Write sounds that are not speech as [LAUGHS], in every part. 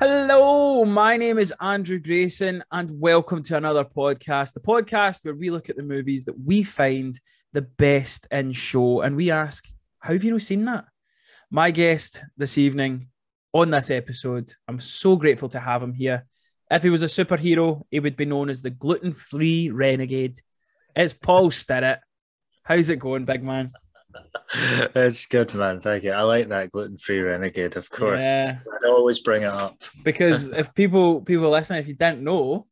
Hello, my name is Andrew Grayson, and welcome to another podcast. The podcast where we look at the movies that we find the best in show, and we ask, How have you not seen that? My guest this evening on this episode, I'm so grateful to have him here. If he was a superhero, he would be known as the gluten free renegade. It's Paul Stirrat. How's it going, big man? [LAUGHS] it's good, man. Thank you. I like that gluten-free renegade, of course. Yeah. I'd always bring it up. [LAUGHS] Because if people people listening, if you didn't know,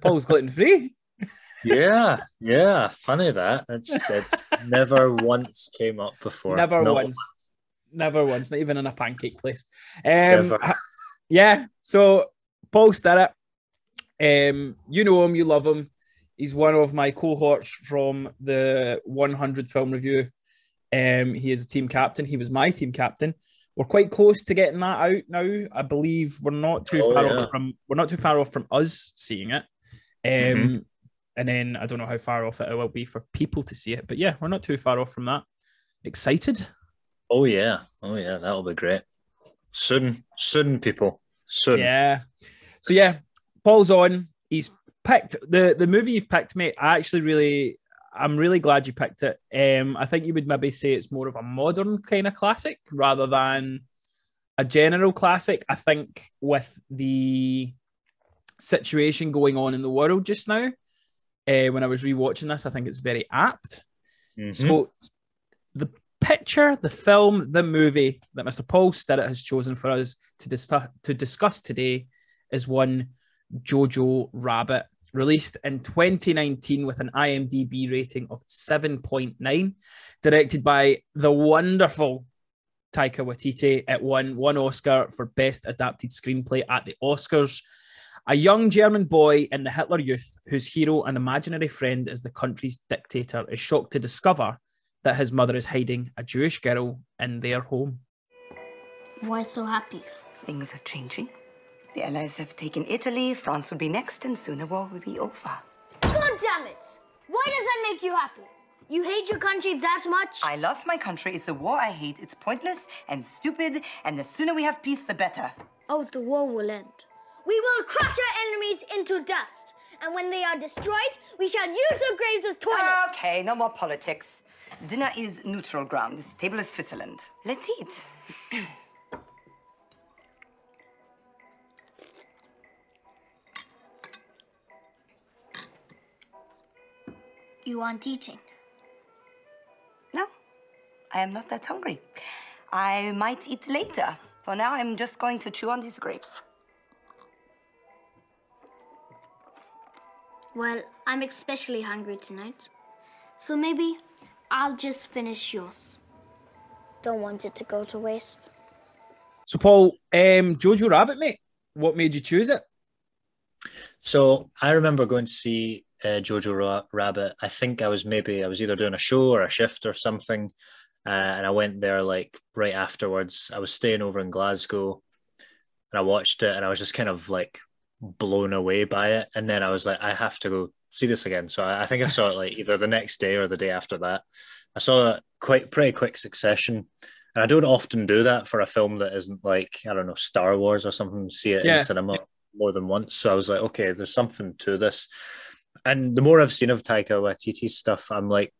Paul's [LAUGHS] gluten free. Yeah, yeah. Funny that. It's it's never once came up before. Never Not once. Never once, not even in a pancake place. Um, Never. yeah. So Paul Stirrat, um, you know him, you love him. He's one of my cohorts from the 100 film review. Um, he is a team captain. He was my team captain. We're quite close to getting that out now. I believe we're not too Oh, far yeah. off from we're not too far off from us seeing it. Um, Mhm. and then I don't know how far off it will be for people to see it, but yeah, we're not too far off from that. Excited? Oh yeah, oh yeah. That'll be great. Soon, soon, people. Soon. Yeah. So yeah, Paul's on. He's picked the the movie you've picked, mate. I actually really, I'm really glad you picked it. Um, I think you would maybe say it's more of a modern kind of classic rather than a general classic. I think with the situation going on in the world just now, uh, when I was rewatching this, I think it's very apt. Mhm. So the picture, the film, the movie that Mr. Paul Stirrat has chosen for us to, dis- to discuss today is one Jojo Rabbit, released in 2019 with an IMDb rating of 7.9, directed by the wonderful Taika Waititi. It won one Oscar for Best Adapted Screenplay at the Oscars. A young German boy in the Hitler Youth, whose hero and imaginary friend is the country's dictator, is shocked to discover that his mother is hiding a Jewish girl in their home. Why so happy? Things are changing. The Allies have taken Italy, France will be next, and soon the war will be over. God damn it! Why does that make you happy? You hate your country that much? I love my country. It's a war I hate. It's pointless and stupid, and the sooner we have peace, the better. Oh, the war will end. We will crush our enemies into dust, and when they are destroyed, we shall use their graves as toilets. Okay, no more politics. Dinner is neutral ground. This table is Switzerland. Let's eat. [CLEARS THROAT] You aren't eating. No, I am not that hungry. I might eat later. For now, I'm just going to chew on these grapes. Well, I'm especially hungry tonight. So maybe I'll just finish yours. Don't want it to go to waste. So, Paul, um, Jojo Rabbit, mate, what made you choose it? So I remember going to see uh, Jojo Rabbit. I think I was maybe I was either doing a show or a shift or something, uh, and I went there like right afterwards. I was staying over in Glasgow, and I watched it, and I was just kind of like blown away by it. And then I was like, I have to go see this again. So I, I think I saw it like [LAUGHS] either the next day or the day after that. I saw it quite pretty quick succession. And I don't often do that for a film that isn't like, I don't know, Star Wars or something, see it Yeah. in cinema more than once. So I was like, okay, there's something to this. And the more I've seen of Taika Waititi's stuff, I'm like,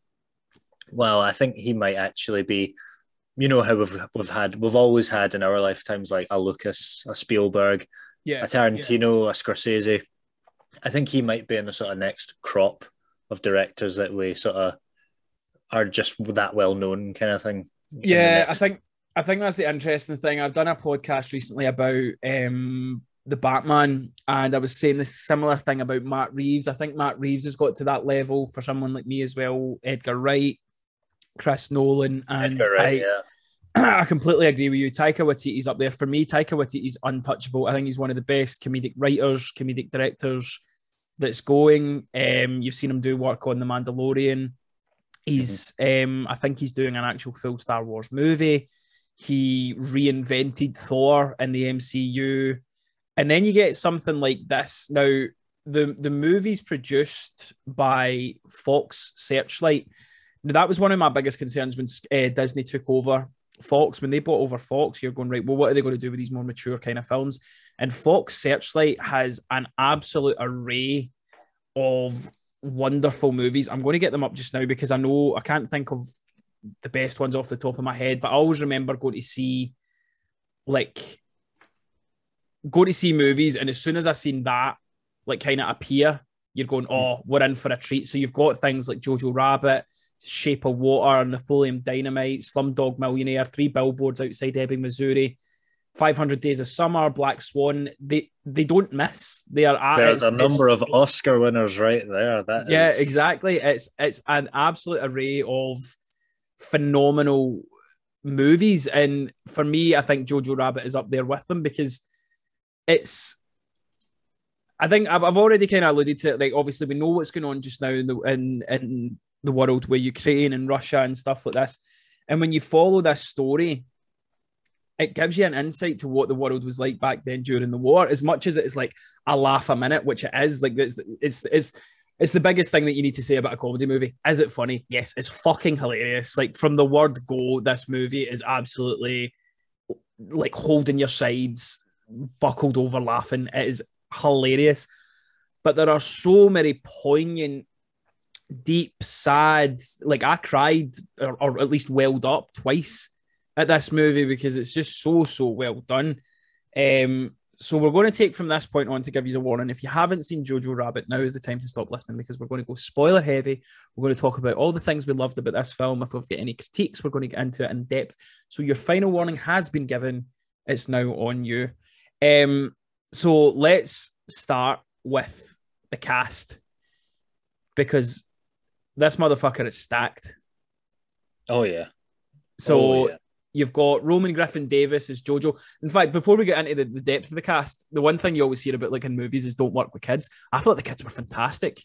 well, I think he might actually be, you know, how we've we've had we've always had in our lifetimes like a Lucas, a Spielberg, Yeah. a Tarantino, a Scorsese. I think he might be in the sort of next crop of directors that we sort of are just that well known kind of thing. Yeah, I think I think that's the interesting thing. I've done a podcast recently about um the Batman, and I was saying this similar thing about Matt Reeves. I think Matt Reeves has got to that level for someone like me as well. Edgar Wright, Chris Nolan, and Edgar Wright, I, yeah. [CLEARS THROAT] I completely agree with you. Taika Waititi's up there for me. Taika Waititi's untouchable. I think he's one of the best comedic writers, comedic directors that's going. Um, you've seen him do work on The Mandalorian. He's, um, I think he's doing an actual full Star Wars movie. He reinvented Thor in the MCU, and then you get something like this. Now, the the movie's produced by Fox Searchlight. Now, that was one of my biggest concerns when uh, Disney took over Fox. When they bought over Fox, you're going right. Well, what are they going to do with these more mature kind of films? And Fox Searchlight has an absolute array of wonderful movies. I'm going to get them up just now because I know I can't think of the best ones off the top of my head, but I always remember going to see like go to see movies, and as soon as I seen that like kind of appear, you're going, oh, mm. we're in for a treat. So you've got things like Jojo Rabbit, Shape of Water, Napoleon Dynamite, Slumdog Millionaire, Three Billboards Outside Ebbing, Missouri, 500 Days of Summer, Black Swan. They they don't miss. They are there's a number of Oscar winners right there. That yeah, is... exactly. It's it's an absolute array of phenomenal movies, and for me, I think Jojo Rabbit is up there with them because it's. I think I've, I've already kind of alluded to it. Like, obviously, we know what's going on just now in the in in the world with Ukraine and Russia and stuff like this. And when you follow this story, it gives you an insight to what the world was like back then during the war, as much as it is like a laugh a minute, which it is. Like it's it's it's it's the biggest thing that you need to say about a comedy movie. Is it funny? Yes, it's fucking hilarious. Like from the word go, this movie is absolutely like holding your sides, buckled over laughing. It is hilarious. But there are so many poignant, deep, sad, like I cried or, or at least welled up twice at this movie because it's just so so well done. Um, so we're going to take from this point on to give you a warning. If you haven't seen Jojo Rabbit, now is the time to stop listening because we're going to go spoiler heavy. We're going to talk about all the things we loved about this film. If we've got any critiques, we're going to get into it in depth. So your final warning has been given. It's now on you. Um, so let's start with the cast because this motherfucker is stacked. Oh yeah. So oh, yeah. You've got Roman Griffin Davis as Jojo. In fact, before we get into the, the, depth of the cast, the one thing you always hear about like in movies is don't work with kids. I thought the kids were fantastic.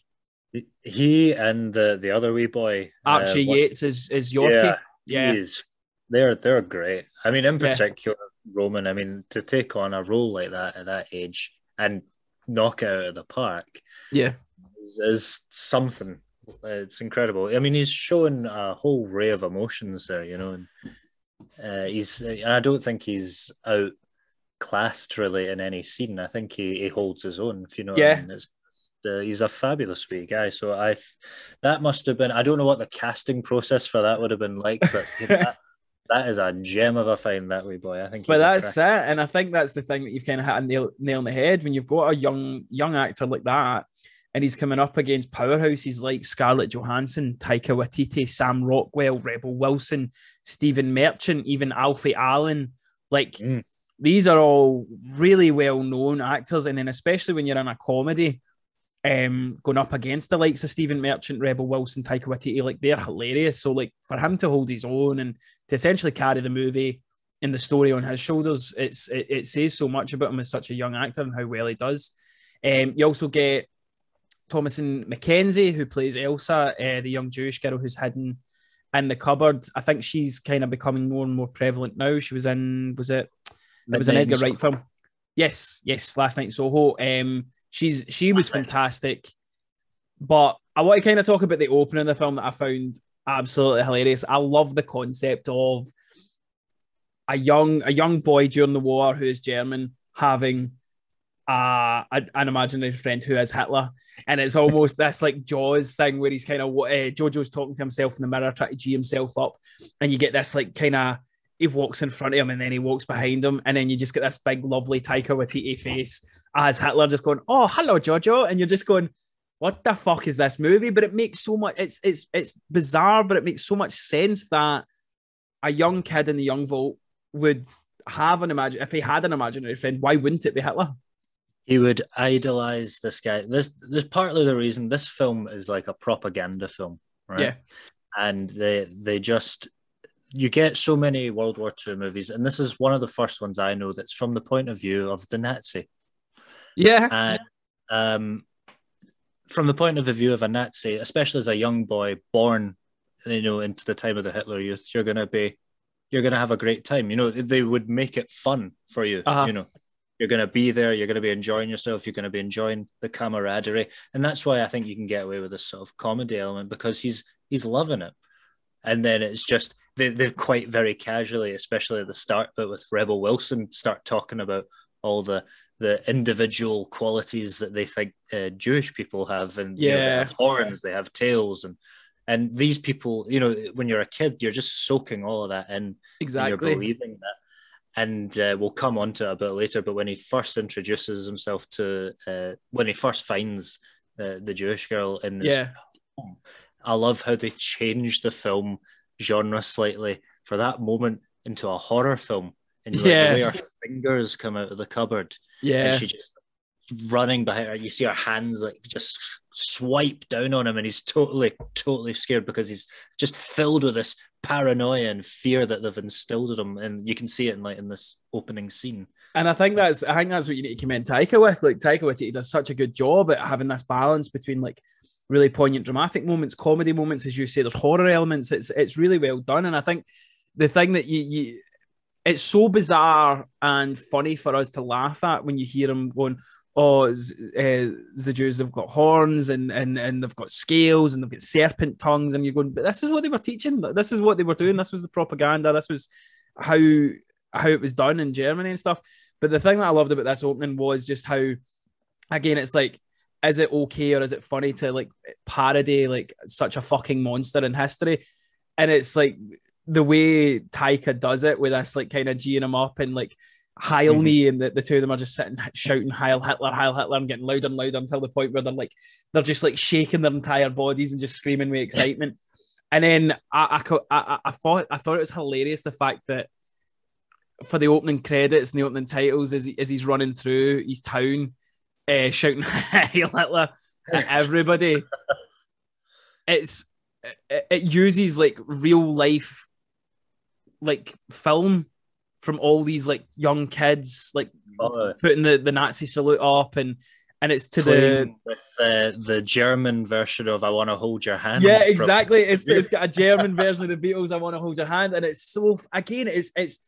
He and the the other wee boy Archie uh, Yates is is Yorkie. Yeah, yeah. Is, they're they're great. I mean, in particular, yeah. Roman. I mean, to take on a role like that at that age and knock it out of the park, yeah, is, is something. It's incredible. I mean, he's showing a whole array of emotions there, you know, and uh, he's, and I don't think he's outclassed really in any scene. I think he, he holds his own. If you know, yeah. I mean. uh, he's a fabulous wee guy. So I, that must have been. I don't know what the casting process for that would have been like, but you know, that, [LAUGHS] that is a gem of a find that wee boy. I think. But that's it, and I think that's the thing that you've kind of hit a nail nail on the head when you've got a young young actor like that and he's coming up against powerhouses like Scarlett Johansson, Taika Waititi, Sam Rockwell, Rebel Wilson, Stephen Merchant, even Alfie Allen. Like mm. these are all really well known actors, and then especially when you're in a comedy, um, going up against the likes of Stephen Merchant, Rebel Wilson, Taika Waititi, like they're hilarious. So like for him to hold his own and to essentially carry the movie and the story on his shoulders, it's it, it says so much about him as such a young actor and how well he does. Um, you also get Thomasin McKenzie, who plays Elsa, uh, the young Jewish girl who's hidden in the cupboard. I think she's kind of becoming more and more prevalent now. She was in, was it? It was an Edgar Wright film. Yes, yes, last night in Soho. Um, she's she was fantastic, but I want to kind of talk about the opening of the film that I found absolutely hilarious. I love the concept of a young a young boy during the war who is German having uh, an imaginary friend who is Hitler, and it's almost this like Jaws thing where he's kind of uh, Jojo's talking to himself in the mirror, trying to g himself up, and you get this like kind of he walks in front of him and then he walks behind him, and then you just get this big lovely Taika Waititi face as Hitler just going, "Oh, hello, Jojo," and you're just going, "What the fuck is this movie?" But it makes so much. It's it's it's bizarre, but it makes so much sense that a young kid in the Jungvolk would have an imagine if he had an imaginary friend. Why wouldn't it be Hitler? he would idolize this guy. This this partly the reason this film is like a propaganda film, right? Yeah. And they they just you get so many World War II movies, and this is one of the first ones I know that's from the point of view of the Nazi. Yeah. And um, from the point of view of a Nazi, especially as a young boy born, you know, into the time of the Hitler Youth, you're gonna be, you're gonna have a great time. You know, they would make it fun for you. Uh-huh. You know, you're going to be there. You're going to be enjoying yourself. You're going to be enjoying the camaraderie, and that's why I think you can get away with this sort of comedy element because he's he's loving it. And then it's just they they quite very casually, especially at the start, but with Rebel Wilson, start talking about all the the individual qualities that they think uh, Jewish people have, and you know, they Yeah. have horns, they have tails, and and these people, you know, when you're a kid, you're just soaking all of that in, Exactly. you're believing that. And uh, we'll come on to it a bit later. But when he first introduces himself to, uh, when he first finds the Jewish girl in this Yeah. I love how they changed the film genre slightly for that moment into a horror film. And like, Yeah. the way her fingers come out of the cupboard Yeah. and she just running behind her. You see her hands like just swipe down on him, and he's totally, totally scared because he's just filled with this paranoia and fear that they've instilled in him. And you can see it in like in this opening scene. And I think that's I think that's what you need to commend Taika with. Like Taika Waititi does such a good job at having this balance between like really poignant dramatic moments, comedy moments, as you say, there's horror elements. It's it's really well done. And I think the thing that you you it's so bizarre and funny for us to laugh at when you hear him going, Oh, uh, the Jews have got horns and, and and they've got scales and they've got serpent tongues, and you're going, but this is what they were teaching. This is what they were doing. This was the propaganda. This was how how it was done in Germany and stuff. But the thing that I loved about this opening was just how, again, it's like, is it okay or is it funny to like parody like such a fucking monster in history? And it's like the way Taika does it with us, like kind of geeing him up and like Heil Mhm. me, and the, the two of them are just sitting shouting Heil Hitler, Heil Hitler, and getting louder and louder until the point where they're like they're just like shaking their entire bodies and just screaming with excitement. and then I, I, I, I- I thought I thought it was hilarious the fact that for the opening credits and the opening titles as, he, as he's running through his town, uh, shouting [LAUGHS] Heil Hitler at everybody. it's it, it uses like real life like film from all these like young kids like Oh, putting the, the Nazi salute up and and it's to the with uh, the German version of "I Want to Hold Your Hand." yeah from- exactly it's, it's got a [LAUGHS] German version of the Beatles I want to hold your hand and it's so again it's it's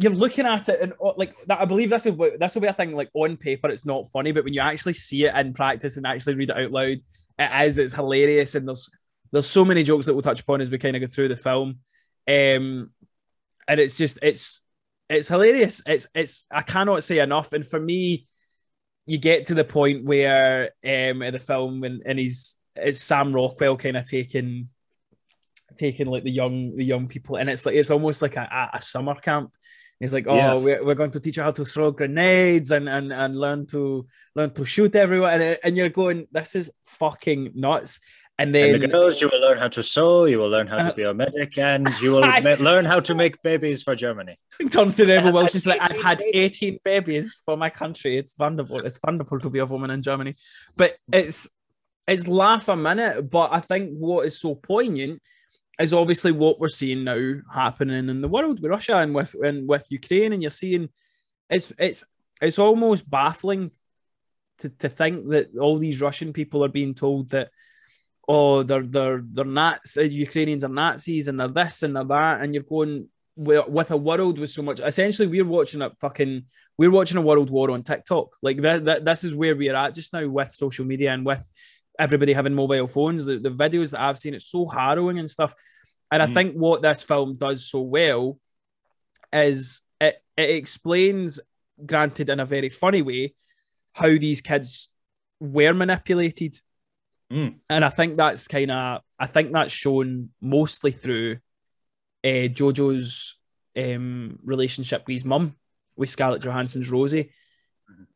you're looking at it and oh, like that I believe this will this will be a thing like on paper it's not funny but when you actually see it in practice and actually read it out loud it is it's hilarious. And there's there's so many jokes that we'll touch upon as we kind of go through the film. Um and it's just it's it's hilarious. It's it's I cannot say enough. And for me you get to the point where um in the film and, and he's it's Sam Rockwell kind of taking taking like the young the young people. And it's like it's almost like a, a- a summer camp he's like oh Yeah. we're, we're going to teach you how to throw grenades and and, and learn to learn to shoot everyone and, and you're going this is fucking nuts and then And the girls, you will learn how to sew, you will learn how to be a medic, and you will [LAUGHS] ma- learn how to make babies for Germany. turns to I've had She's like, I've had 18 babies for my country. It's wonderful. It's wonderful to be a woman in Germany. But it's it's laugh a minute. But I think what is so poignant is obviously what we're seeing now happening in the world with Russia and with and with Ukraine. And you're seeing it's it's it's almost baffling to, to think that all these Russian people are being told that oh they're they're they're Nazis, uh, Ukrainians are Nazis and they're this and they're that, and you're going with, a world with so much. Essentially, we're watching a fucking we're watching a world war on TikTok. Like that, that this is where we're at just now with social media and with everybody having mobile phones. The, the videos that I've seen, it's so harrowing and stuff. And I Mm. think what this film does so well is it it explains, granted in a very funny way, how these kids were manipulated. Mm. And I think that's kind of I think that's shown mostly through uh, Jojo's um, relationship with his mum, with Scarlett Johansson's Rosie.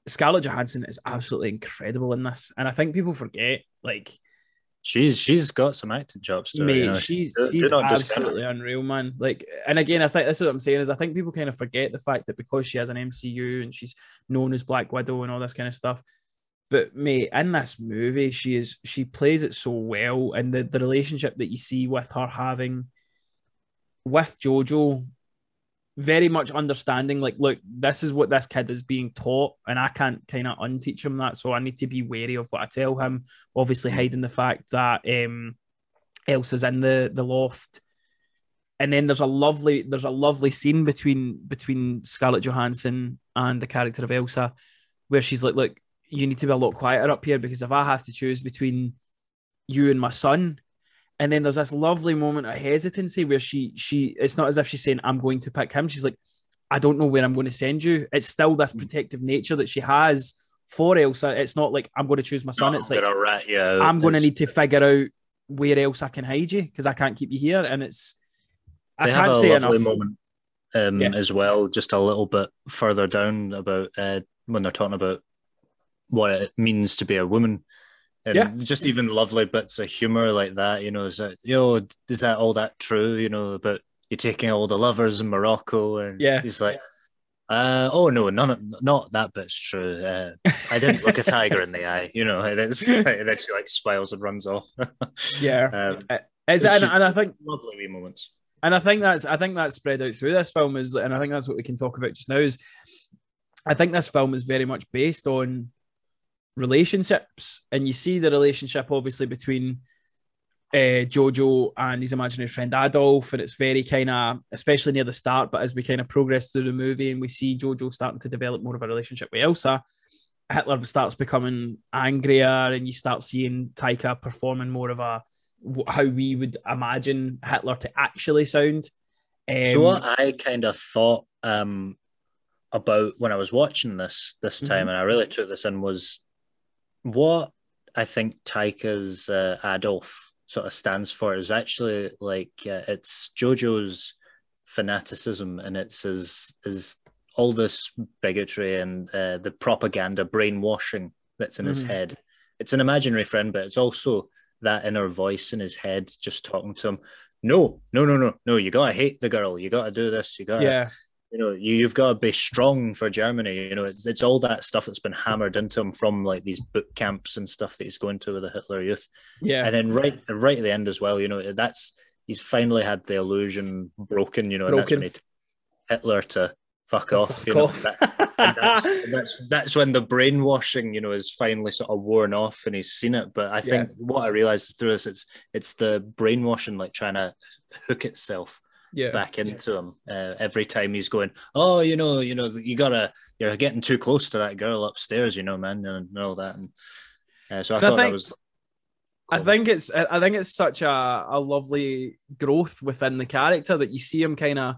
Scarlett Johansson is absolutely incredible in this, and I think people forget. Like, She's she's got some acting chops to her. mate, you know. she's do she's absolutely unreal, man. Like, and again, I think this is what I'm saying is I think people kind of forget the fact that because she has an MCU and she's known as Black Widow and all this kind of stuff. But mate, in this movie, she is she plays it so well, and the the relationship that you see with her having with Jojo, very much understanding. Like, look, this is what this kid is being taught, and I can't kind of unteach him that. So I need to be wary of what I tell him. Obviously, Mm. hiding the fact that um, Elsa's in the the loft, and then there's a lovely there's a lovely scene between between Scarlett Johansson and the character of Elsa, where she's like, "Look, you need to be a lot quieter up here because if I have to choose between you and my son." And then there's this lovely moment of hesitancy where she she it's not as if she's saying I'm going to pick him. She's like, I don't know where I'm going to send you. It's still this protective nature that she has for Elsa. It's not like I'm going to choose my son. No, it's like. I'm going to need to figure out where else I can hide you because I can't keep you here. And it's I they have can't a say lovely enough. moment um, Yeah. as well, just a little bit further down about uh, when they're talking about what it means to be a woman. And Yeah. just even lovely bits of humor like that, you know, is that you know, is that all that true, you know, about you taking all the lovers in Morocco and Yeah. he's like uh, oh no, none of, not that bit's true. Uh, I didn't look a tiger in the [LAUGHS] eye, you know. And, it's, [LAUGHS] and then she like smiles and runs off. [LAUGHS] Yeah. um, Is It's and, and I think lovely wee moments. and I think that's I think that's spread out through this film is and I think that's what we can talk about just now is I think this film is very much based on relationships and you see the relationship obviously between uh, Jojo and his imaginary friend Adolf and it's very kind of especially near the start but as we kind of progress through the movie and we see Jojo starting to develop more of a relationship with Elsa Hitler starts becoming angrier and you start seeing Taika performing more of a how we would imagine Hitler to actually sound. Um, so what I kind of thought um, about when I was watching this this time, Mhm. and I really took this in, was what I think Taika's uh, Adolf sort of stands for is actually like uh, it's Jojo's fanaticism, and it's his is all this bigotry and uh, the propaganda brainwashing that's in his Mhm. head. It's an imaginary friend, but it's also that inner voice in his head just talking to him no, no, no, no, no. You gotta hate the girl. You gotta do this. You gotta, yeah, you know, you, you've got to be strong for Germany. You know, it's it's all that stuff that's been hammered into him from like these boot camps and stuff that he's going to with the Hitler Youth. yeah, And then right, right at the end as well, you know, that's he's finally had the illusion broken. You know, and that's Broken. when he t- Hitler to fuck off. Fuck you know, off. that- and that's, [LAUGHS] that's that's when the brainwashing, you know, is finally sort of worn off and he's seen it. But I think what I realized through this, it's it's the brainwashing, like trying to hook itself yeah, back into him uh, every time he's going. Oh, you know, you know, you gotta, you're getting too close to that girl upstairs, you know, man, and all that. And uh, so I And I thought that think- was. I think it's I think it's such a, a lovely growth within the character that you see him kind of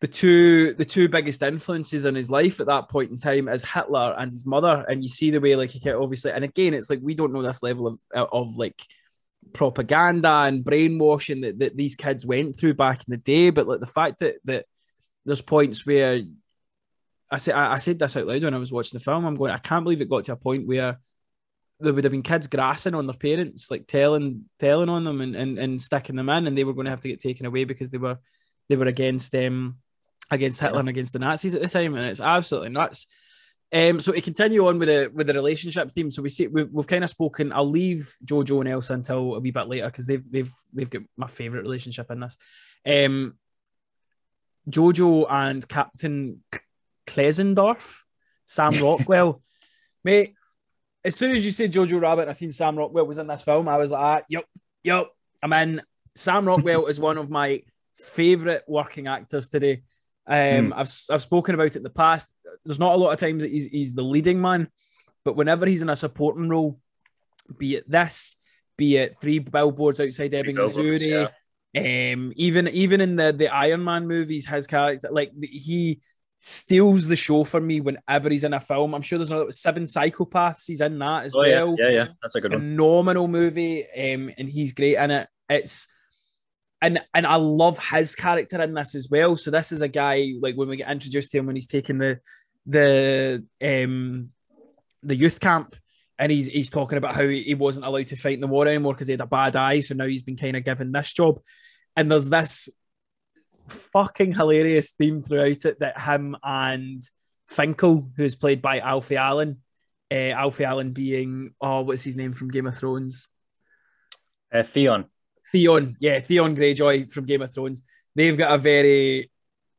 the two the two biggest influences in his life at that point in time is Hitler and his mother, and you see the way like he can obviously and again it's like we don't know this level of of like propaganda and brainwashing that, that these kids went through back in the day, but like the fact that that there's points where I said I, said this out loud when I was watching the film. I'm going, I can't believe it got to a point where there would have been kids grassing on their parents, like telling telling on them and, and, and sticking them in, and they were going to have to get taken away because they were they were against um against Hitler and against the Nazis at the time, and it's absolutely nuts. Um, so to continue on with the with the relationship theme, so we see we've, we've kind of spoken. I'll leave Jojo and Elsa until a wee bit later because they've they've they've got my favorite relationship in this. Um, Jojo and Captain Klenzendorf, Sam [LAUGHS] Rockwell, mate. As soon as you said Jojo Rabbit, and I seen Sam Rockwell was in this film. I was like, ah, yep, yep. I'm in. Sam Rockwell is one of my favorite working actors today. Um, I've I've spoken about it in the past. There's not a lot of times that he's he's the leading man, but whenever he's in a supporting role, be it this, be it three billboards outside Ebbing, Missouri, um, even even in the the Iron Man movies, his character like he steals the show for me whenever he's in a film. I'm sure there's another seven psychopaths. He's in that as Oh well yeah, yeah. That's a good one. phenomenal movie, um, and he's great in it. It's and and I love his character in this as well. So this is a guy like when we get introduced to him when he's taking the the um the youth camp and he's he's talking about how he wasn't allowed to fight in the war anymore because he had a bad eye. So now he's been kind of given this job. And there's this fucking hilarious theme throughout it that him and Finkel, who's played by Alfie Allen, uh, Alfie Allen being oh, what's his name from Game of Thrones? Uh, Theon. Theon, yeah, Theon Greyjoy from Game of Thrones. They've got a very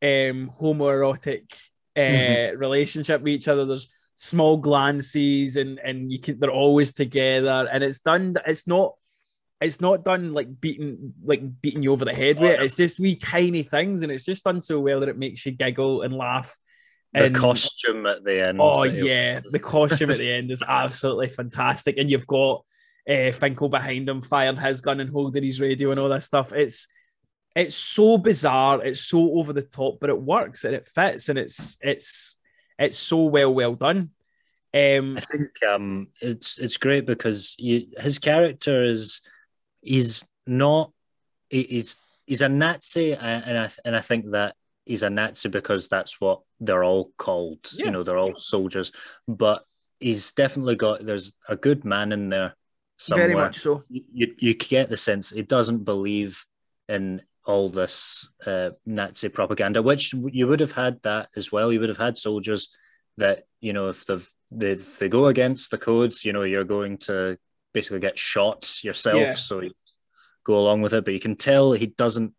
um, homoerotic uh, Mhm. relationship with each other. There's small glances, and and you can they're always together, and it's done. It's not it's not done like beating like beating you over the head with it. It's just wee tiny things, and it's just done so well that it makes you giggle and laugh. The And- costume at the end. Oh yeah, the costume at the [LAUGHS] end is absolutely fantastic, and you've got uh, Finkel behind him firing his gun and holding his radio and all that stuff. It's it's so bizarre, it's so over the top, but it works and it fits, and it's it's it's so well well done. Um, I think um, it's it's great because you, his character is he's not he- he's he's a Nazi and and I and I think that he's a Nazi because that's what they're all called. Yeah. You know, they're all soldiers, but he's definitely got there's a good man in there somewhere. very much so. You, you get the sense it doesn't believe in all this uh, Nazi propaganda, which you would have had that as well. You would have had soldiers that you know if they've, they if they go against the codes, you know you're going to basically get shot yourself. Yeah. So you go along with it, but you can tell he doesn't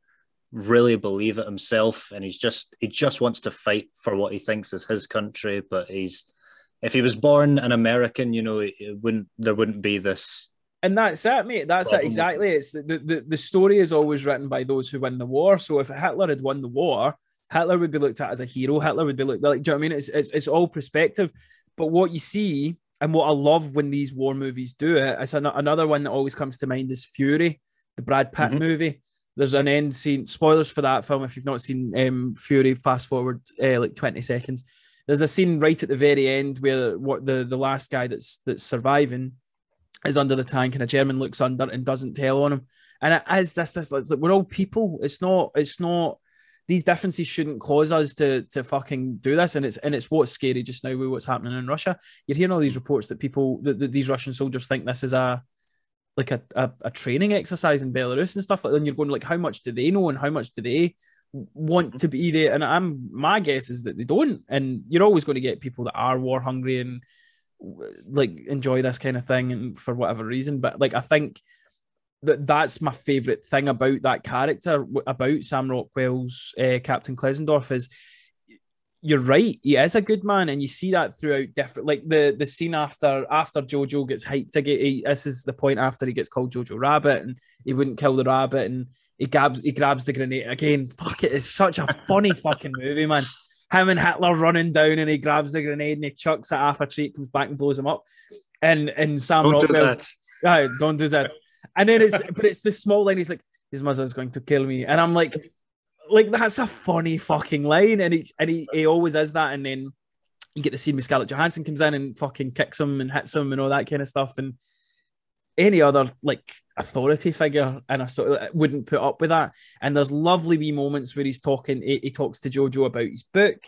really believe it himself, and he's just he just wants to fight for what he thinks is his country. But he's if he was born an American, you know, it, it wouldn't there wouldn't be this. And that's it, mate. That's it exactly. It's the, the the story is always written by those who win the war. So if Hitler had won the war, Hitler would be looked at as a hero. Hitler would be looked like. Do you know what I mean? It's it's, it's all perspective. But what you see and what I love when these war movies do it, it's an, another one that always comes to mind is Fury, the Brad Pitt Mhm. movie. There's an end scene. Spoilers for that film if you've not seen um, Fury. Fast forward uh, like 20 seconds. There's a scene right at the very end where what the the last guy that's that's surviving is under the tank and a German looks under and doesn't tell on him. And it is this, this, like we're all people. It's not, it's not, these differences shouldn't cause us to to fucking do this. And it's and it's what's scary just now with what's happening in Russia. You're hearing all these reports that people that, that these Russian soldiers think this is a like a, a, a training exercise in Belarus and stuff like that. And you're going like, how much do they know and how much do they want to be there? And I'm my guess is that they don't. And you're always going to get people that are war hungry and like enjoy this kind of thing and for whatever reason but like i think that that's my favorite thing about that character about sam rockwell's uh, captain klenzendorf is you're right he is a good man and you see that throughout different like the the scene after after jojo gets hyped to get he, this is the point after he gets called jojo rabbit and he wouldn't kill the rabbit and he grabs he grabs the grenade again fuck it, it is such a funny fucking movie man him and Hitler running down and he grabs the grenade and he chucks it off a tree, comes back and blows him up. And and Sam Don't do that. "Ah, don't do that. And then it's but it's the small line, he's like, his mother's going to kill me. And I'm like, like that's a funny fucking line. And he and he, he always is that. And then you get to see me Scarlett Johansson comes in and fucking kicks him and hits him and all that kind of stuff. And any other like authority figure and I sort of wouldn't put up with that. And there's lovely wee moments where he's talking, he, he talks to Jojo about his book.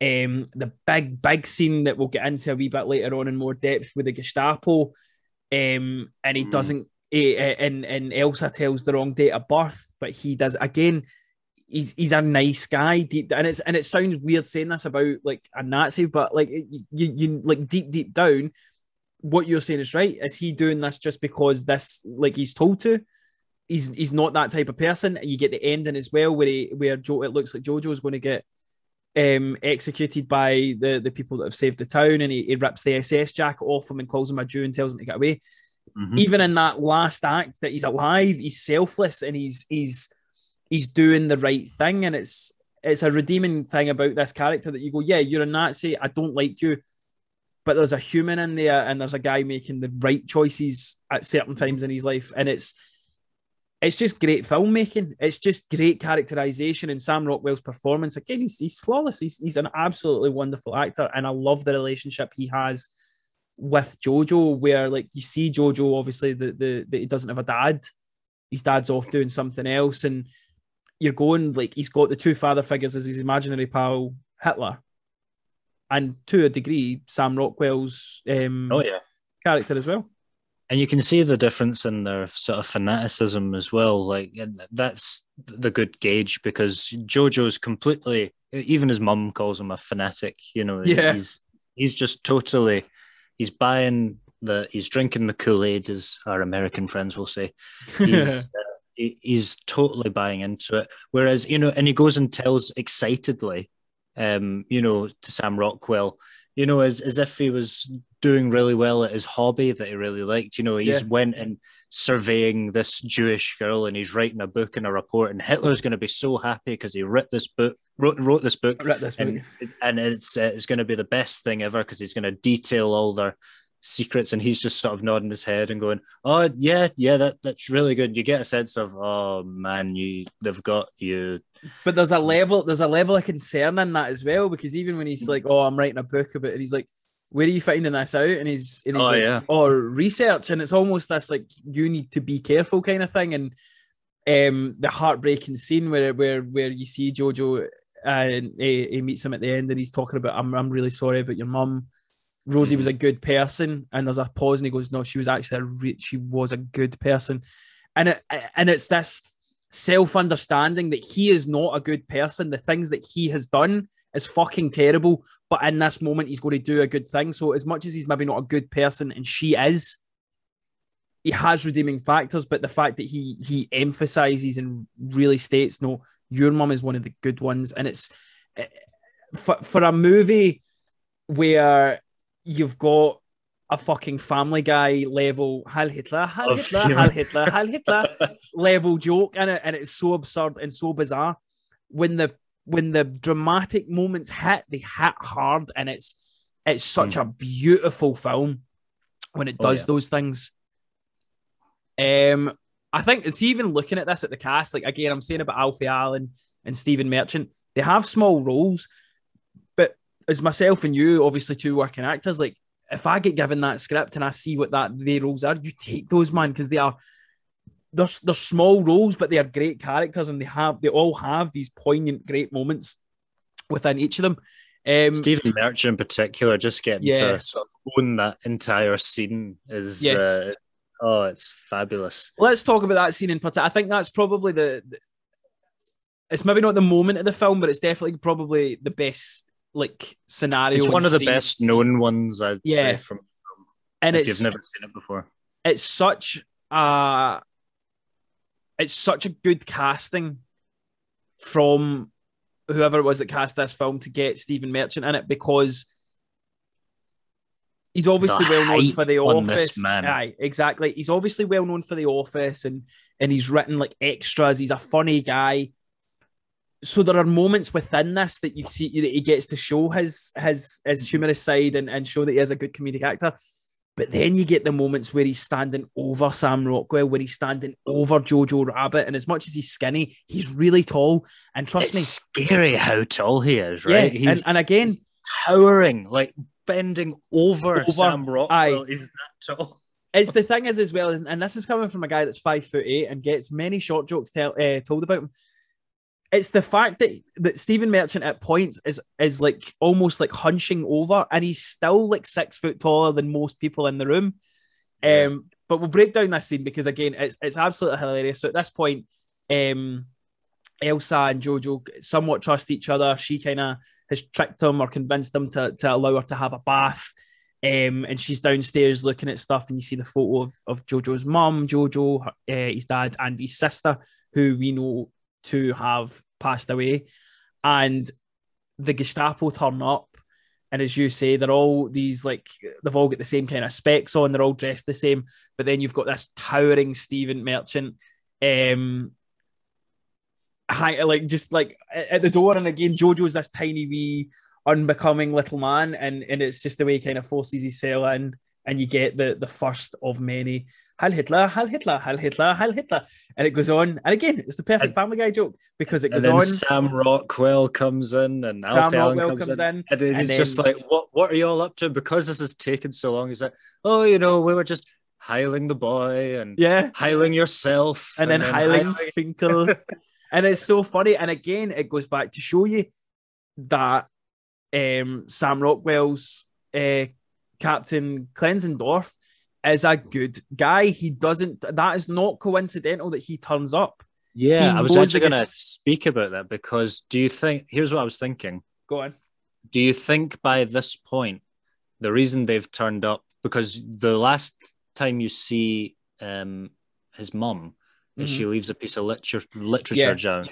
Um, the big, big scene that we'll get into a wee bit later on in more depth with the Gestapo. Um, and he Mm. doesn't, he, and, and Elsa tells the wrong date of birth, but he does again. He's he's a nice guy, deep, and it's and it sounds weird saying this about like a Nazi, but like you you like deep deep down, what you're saying is right. Is he doing this just because this like he's told to? He's he's not that type of person. You get the ending as well where he where Joe it looks like Jojo is going to get um executed by the the people that have saved the town, and he, he rips the SS jacket off him and calls him a Jew and tells him to get away. Mhm. Even in that last act that he's alive, he's selfless and he's he's he's doing the right thing, and it's it's a redeeming thing about this character that you go, yeah, you're a Nazi, I don't like you, but there's a human in there and there's a guy making the right choices at certain times in his life and it's it's just great filmmaking. It's just great characterization and sam rockwell's performance. Again he's, he's flawless. He's, he's an absolutely wonderful actor and i love the relationship he has with jojo where like you see jojo obviously the, the, the he doesn't have a dad. His dad's off doing something else and you're going like he's got the two father figures as his imaginary pal hitler and to a degree, Sam Rockwell's um, Oh yeah. character as well. And you can see the difference in their sort of fanaticism as well. Like that's the good gauge because Jojo's completely. Even his mum calls him a fanatic. You know, Yeah. he's he's just totally. He's buying the. He's drinking the Kool Aid, as our American friends will say. [LAUGHS] He's uh, he's totally buying into it. Whereas you know, and he goes and tells excitedly, um, you know, to Sam Rockwell, you know, as, as if he was doing really well at his hobby that he really liked. You know, he's Yeah. went and surveying this Jewish girl and he's writing a book and a report, and Hitler's going to be so happy because he wrote this book, wrote, wrote this book, I this book. and and it's uh, it's going to be the best thing ever because he's going to detail all their secrets, and he's just sort of nodding his head and going, "Oh yeah, yeah, that that's really good." You get a sense of, "Oh man, you they've got you." But there's a level, there's a level of concern in that as well, because even when he's like, "Oh, I'm writing a book about," it, he's like, "Where are you finding this out?" And he's, and he's Oh, like, yeah. "Oh, research," and it's almost this like you need to be careful kind of thing. And um, the heartbreaking scene where where where you see Jojo and he, he meets him at the end, and he's talking about, "I'm I'm really sorry about your mum." Rosie was a good person, and there's a pause, and he goes, "No, she was actually a re- she was a good person," and it and it's this self understanding that he is not a good person. The things that he has done is fucking terrible, but in this moment, he's going to do a good thing. So, as much as he's maybe not a good person, and she is, he has redeeming factors. But the fact that he he emphasizes and really states, "No, your mum is one of the good ones," and it's eh, for for a movie where you've got a fucking Family Guy level Heil Hitler, Heil Of Hitler, humour. Heil Hitler, Heil Hitler [LAUGHS] level joke in it, and it's so absurd and so bizarre. When the when the dramatic moments hit, they hit hard, and it's it's such a beautiful film when it. Oh, does yeah. those things. Um, I think it's even looking at this at the cast. Like again, I'm saying about Alfie Allen and Stephen Merchant, they have small roles, as myself and you, obviously two working actors, like if I get given that script and I see what that their roles are, you take those man because they are they're, they're small roles, but they are great characters and they have they all have these poignant, great moments within each of them. Um, Stephen Merchant in particular, just getting Yeah. to sort of own that entire scene is Yes. uh, oh, it's fabulous. let's talk about that scene in particular. I think that's probably the, the- it's maybe not the moment of the film, but it's definitely probably the best like scenario. It's one of the scene. best known ones, I'd Yeah. say, from and if it's you've never seen it before. it's such a it's such a good casting from whoever it was that cast this film to get Stephen Merchant in it because he's obviously The well known for the office. man. Aye, exactly. He's obviously well known for the office and and he's written like extras. He's a funny guy. So there are moments within this that you see that he gets to show his his his humorous side and, and show that he is a good comedic actor. But then you get the moments where he's standing over Sam Rockwell, where he's standing over Jojo Rabbit, and as much as he's skinny, he's really tall. And trust me, It's scary how tall he is, right? yeah. He's And, and again, towering, like bending over, Over, Sam Rockwell. He's that tall. [LAUGHS] it's the thing is as well, and, and this is coming from a guy that's five foot eight and gets many short jokes tell, uh, told about him. It's the fact that that Stephen Merchant at points is is like almost like hunching over, and he's still like six foot taller than most people in the room. Yeah. Um, but we'll break down this scene because again, it's it's absolutely hilarious. So at this point, um, Elsa and Jojo somewhat trust each other. She kind of has tricked him or convinced him to to allow her to have a bath. Um, and she's downstairs looking at stuff, and you see the photo of, of Jojo's mum, Jojo, uh, his dad, and his sister, who we know to have passed away. And the Gestapo turn up, and as you say, they're all these like they've all got the same kind of specs on, they're all dressed the same. But then you've got this towering Stephen Merchant, um, like just like at at the door, and again, Jojo's this tiny wee unbecoming little man, and and it's just the way he kind of forces his cell in, and you get the the first of many Heil Hitler, Heil Hitler, Heil Hitler, Heil Hitler, and it goes on, and again, it's the perfect And- Family Guy joke because it And goes then on. Sam Rockwell comes in, and Sam Rockwell comes, comes in, and then and he's just like, "What? What are you all up to?" Because this has taken so long. He's like, "Oh, you know, we were just heiling the boy and Yeah, heiling yourself, and then Highland heiling- [LAUGHS] Finkel, and it's so funny. And again, it goes back to show you that um, Sam Rockwell's uh, Captain Klenzendorf is a good guy. He doesn't. That is not coincidental that he turns up. Yeah, He I was actually going to speak about that because do you think? Here's what I was thinking. Go on. Do you think by this point, the reason they've turned up because the last time you see um, his mum is she leaves a piece of literature literature Mm-hmm. Yeah. down.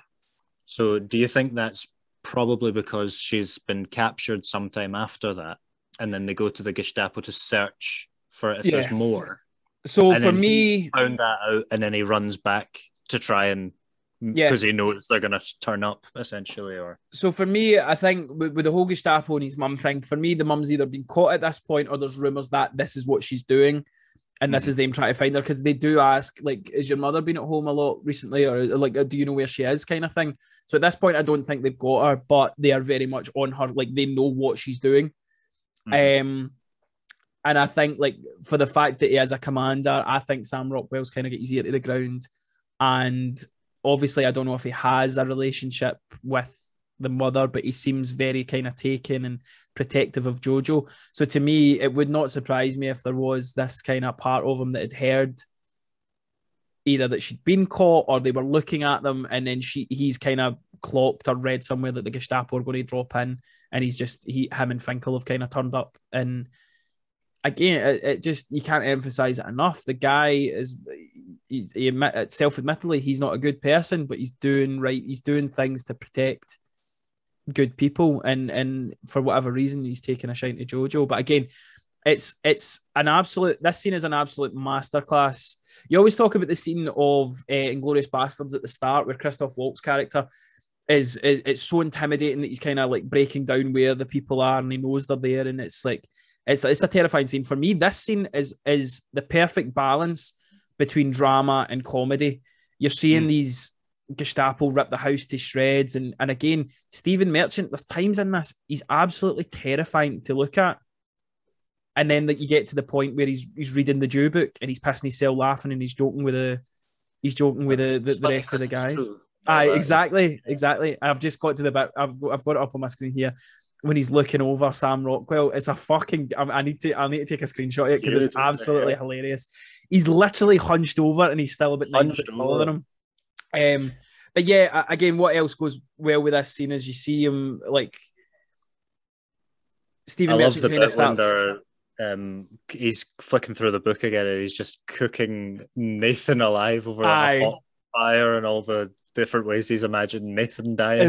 So do you think that's probably because she's been captured sometime after that, and then they go to the Gestapo to search for if there's more. So And for me, Found that out, and then he runs back to try and Yeah. because he knows they're gonna turn up essentially, or so for me, I think with, with the whole Gestapo and his mum thing, for me, the mum's either been caught at this point or there's rumors that this is what she's doing. And this Mhm. is them trying to find her because they do ask, like, is your mother been at home a lot recently, or like, do you know where she is, kind of thing. So at this point, I don't think they've got her, but they are very much on her. Like they know what she's doing. Mhm. Um, and I think like for the fact that he is a commander, I think Sam Rockwell's kind of get ear to the ground. And obviously, I don't know if he has a relationship with the mother, but he seems very kind of taken and protective of Jojo. So to me, it would not surprise me if there was this kind of part of him that had heard either that she'd been caught or they were looking at them, and then she he's kind of clocked or read somewhere that the Gestapo are going to drop in, and he's just he him and Finkel have kind of turned up and again, it, it just you can't emphasize it enough. The guy is he's, he admit self admittedly he's not a good person, but he's doing right. He's doing things to protect good people, and and for whatever reason, he's taking a shine to Jojo. But again, it's it's an absolute. This scene is an absolute masterclass. You always talk about the scene of uh, Inglourious Basterds at the start, where Christoph Waltz character is, is it's so intimidating that he's kind of like breaking down where the people are, and he knows they're there, and it's like it's it's a terrifying scene for me. This scene is is the perfect balance between drama and comedy. You're seeing Mm. these Gestapo rip the house to shreds, and and again, Stephen Merchant. There's times in this he's absolutely terrifying to look at, and then that you get to the point where he's he's reading the Jew book and he's passing his cell laughing and he's joking with the he's joking with the, the, the rest of the guys. Aye, exactly, exactly. I've just got to the bit. I've I've got it up on my screen here. When he's looking over Sam Rockwell, it's a fucking. I, I need to. I need to take a screenshot of it because it's absolutely hilarious. He's literally hunched over and he's still about nine taller than him. Um, but yeah, again, what else goes well with this scene is you see him like Stephen Merchant the kind of bit when starts. they're um he's flicking through the book again and he's just cooking Nathan alive over Aye. a hot fire and all the different ways he's imagined Nathan dying.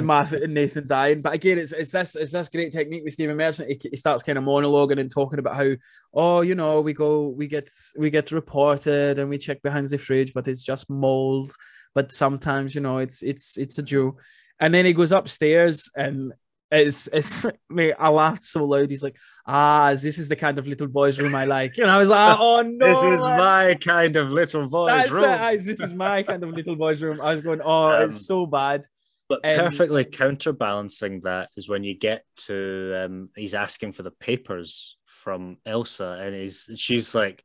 and Nathan dying. But again, it's, it's this it's this great technique with Stephen Merchant. He, he starts kind of monologuing and talking about how, oh, you know, we go, we get we get reported and we check behind the fridge, but it's just mold. But sometimes, you know, it's it's it's a Jew. And then he goes upstairs and it's it's mate, I laughed so loud. He's like, ah, this is the kind of little boy's room I like. And I was like, oh [LAUGHS] no. this is man. my kind of little boy's That's room. it. This is my kind of little boy's room. I was going, oh, Um, it's so bad. But Um, perfectly counterbalancing that is when you get to um, he's asking for the papers from Elsa, and he's she's like,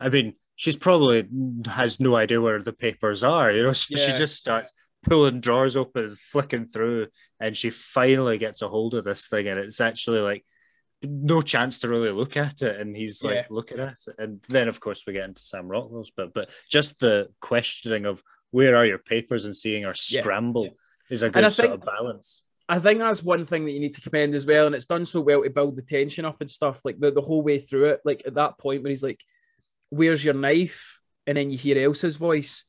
I mean, she's probably has no idea where the papers are. You know, [LAUGHS] she Yeah. just starts pulling drawers open, and flicking through, and she finally gets a hold of this thing, and it's actually like no chance to really look at it, and he's like Yeah. looking at it, and then of course we get into Sam Rockwell's bit, but just the questioning of where are your papers and seeing her scramble yeah. is a good sort think- of balance. I think that's one thing that you need to commend as well, and it's done so well to build the tension up and stuff, like the, the whole way through it. Like at that point where he's like, "Where's your knife?" and then you hear Elsa's voice,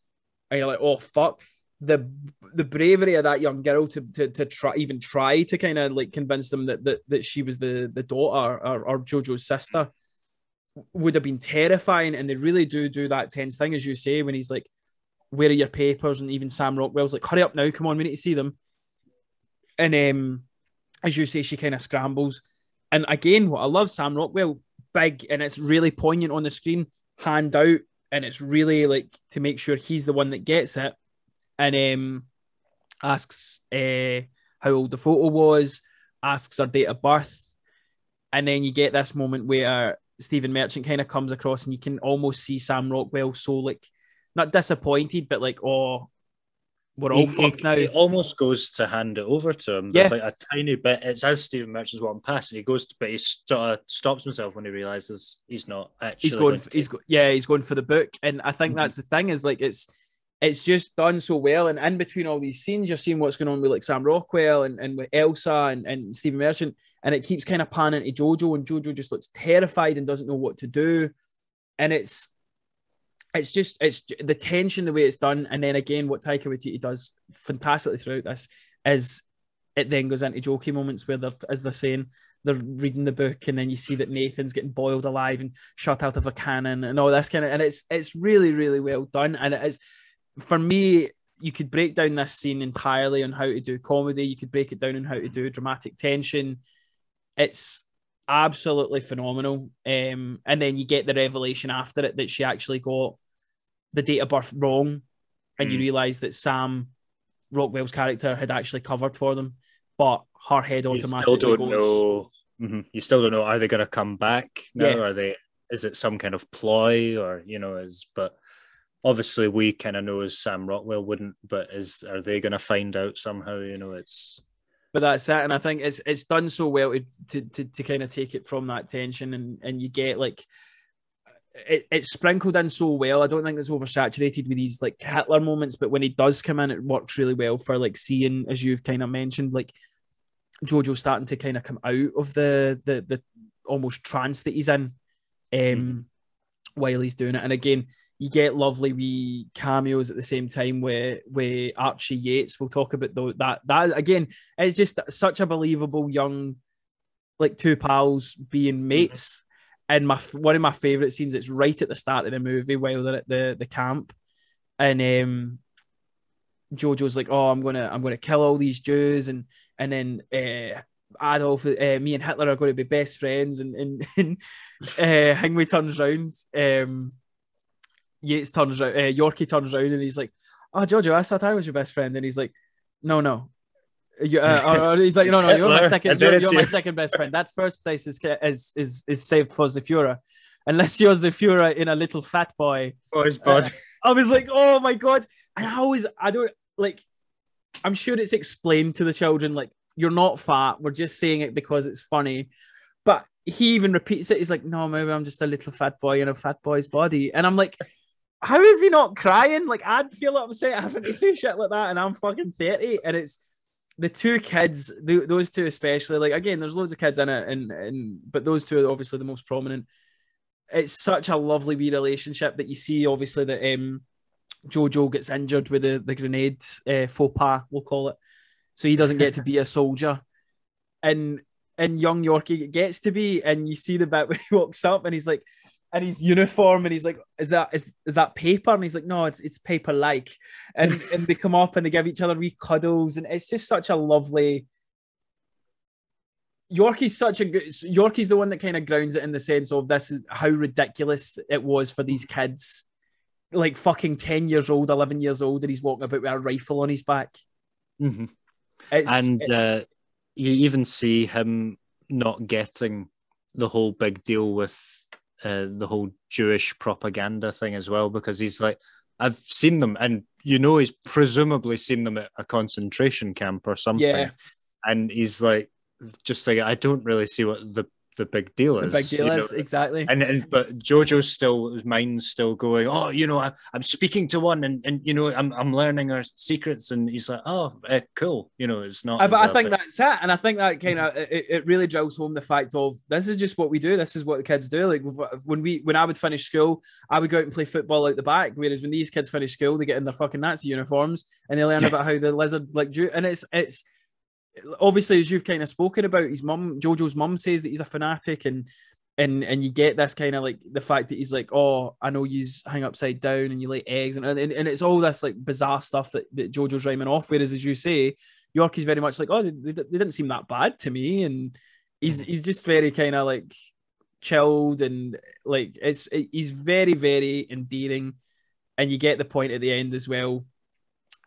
and you're like, "Oh fuck!" The the bravery of that young girl to to, to try even try to kind of like convince them that, that that she was the the daughter or, or Jojo's sister would have been terrifying, and they really do do that tense thing as you say when he's like, "Where are your papers?" and even Sam Rockwell's like, "Hurry up now, come on, we need to see them." And um, as you say, she kind of scrambles. And again, what I love, Sam Rockwell, big, and it's really poignant on the screen, hand out, and it's really like to make sure he's the one that gets it. And um, asks uh, how old the photo was, asks her date of birth, and then you get this moment where Stephen Merchant kind of comes across, and you can almost see Sam Rockwell so like not disappointed, but like, oh, we're all He, fucked he- now. he almost goes to hand it over to him. Yeah. Like a tiny bit. It's as Stephen Merchant's walking past, and he goes, to, but he sort of stops himself when he realizes he's not actually. he's going going he's go, yeah he's going for the book and i think Mhm. that's the thing is like it's it's just done so well. And in between all these scenes you're seeing what's going on with like sam rockwell and, and with elsa and, and stephen merchant and it keeps kind of panning to jojo and jojo just looks terrified and doesn't know what to do. And it's it's just it's the tension the way it's done and then again what taika waititi does fantastically throughout this is it then goes into jokey moments where they're as they're saying they're reading the book, and then you see that Nathan's getting boiled alive and shot out of a cannon, and all this kind of, and it's it's really really well done, and it is for me. You could break down this scene entirely on how to do comedy. You could break it down on how to do dramatic tension. It's absolutely phenomenal. Um, and then you get the revelation after it that she actually got the date of birth wrong, and Mm. you realize that Sam Rockwell's character had actually covered for them, but her head automatically. You automatically still don't goes. know. Mhm. You still don't know. Are they going to come back now? Yeah. Are they? Is it some kind of ploy, or you know? Is but obviously we kind of know as Sam Rockwell wouldn't. But is are they going to find out somehow? You know, it's But that's it, and I think it's it's done so well to to to, to kind of take it from that tension, and and you get like it, it's sprinkled in so well. I don't think it's oversaturated with these like Hitler moments, but when he does come in, it works really well for like seeing, as you've kind of mentioned, like Jojo starting to kind of come out of the the the almost trance that he's in, um, Mhm. while he's doing it. And again, you get lovely wee cameos at the same time where where Archie Yates. We'll talk about though that that again it's just such a believable young, like two pals being mates. And my one of my favorite scenes. It's right at the start of the movie while they're at the the camp, and um, Jojo's like, "Oh, I'm gonna I'm gonna kill all these Jews," and and then uh, Adolf, uh, me and Hitler are going to be best friends, and and, [LAUGHS] and uh, Hingway turns round, um, Yates turns round, uh, Yorkie turns round, and he's like, "Oh, Jojo, I thought I was your best friend," and he's like, "No, no." You, uh, he's like, no, no, you're my second. You're, you're my second best friend. That first place is is is is saved for Führer, unless you're Führer in a little fat boy. oh, his body. I was like, oh my god! And I always, I don't like. I'm sure it's explained to the children, like you're not fat. We're just saying it because it's funny. But he even repeats it. He's like, no, maybe I'm just a little fat boy in a fat boy's body. And I'm like, how is he not crying? Like I'd feel upset having to say shit like that, and I'm fucking thirty, and it's the two kids, th- those two especially. Like again, there's loads of kids in it, and and but those two are obviously the most prominent. It's such a lovely wee relationship that you see. Obviously, that um, Jojo gets injured with the the grenade uh, faux pas, we'll call it, so he doesn't get to be a [LAUGHS] soldier, and and young Yorkie gets to be, and you see the bit when he walks up and he's like, and his uniform, and he's like, "Is that is is that paper?" And he's like, "No, it's it's paper like." And [LAUGHS] and they come up and they give each other wee cuddles, and it's just such a lovely. Yorkie's such a good. Yorkie's the one that kind of grounds it in the sense of this is how ridiculous it was for these kids, like fucking ten years old, eleven years old, and he's walking about with a rifle on his back. Mhm. It's, and uh, you even see him not getting the whole big deal with uh, the whole Jewish propaganda thing as well, because he's like, I've seen them, and you know, he's presumably seen them at a concentration camp or something, Yeah. and he's like, just like, I don't really see what the the big deal the is. big deal you know? is exactly. And, and but Jojo's still his mind's still going. Oh, you know, I, I'm speaking to one, and, and you know, I'm I'm learning our secrets, and he's like, oh, eh, cool. You know, it's not. Uh, but I think big- that's it, and I think that kind of it, it really drills home the fact of this is just what we do. This is what the kids do. Like when we when I would finish school, I would go out and play football out the back. Whereas when these kids finish school, they get in their fucking Nazi uniforms and they learn about how the lizard like do. And it's it's obviously as you've kind of spoken about, his mum, Jojo's mum says that he's a fanatic, and and and you get this kind of like the fact that he's like, oh, I know you hang upside down and you lay eggs, and and, and it's all this like bizarre stuff that, that Jojo's rhyming off. Whereas as you say, Yorkie's very much like, oh, they, they, they didn't seem that bad to me, and he's he's just very kind of like chilled and like it's he's very very endearing, and you get the point at the end as well.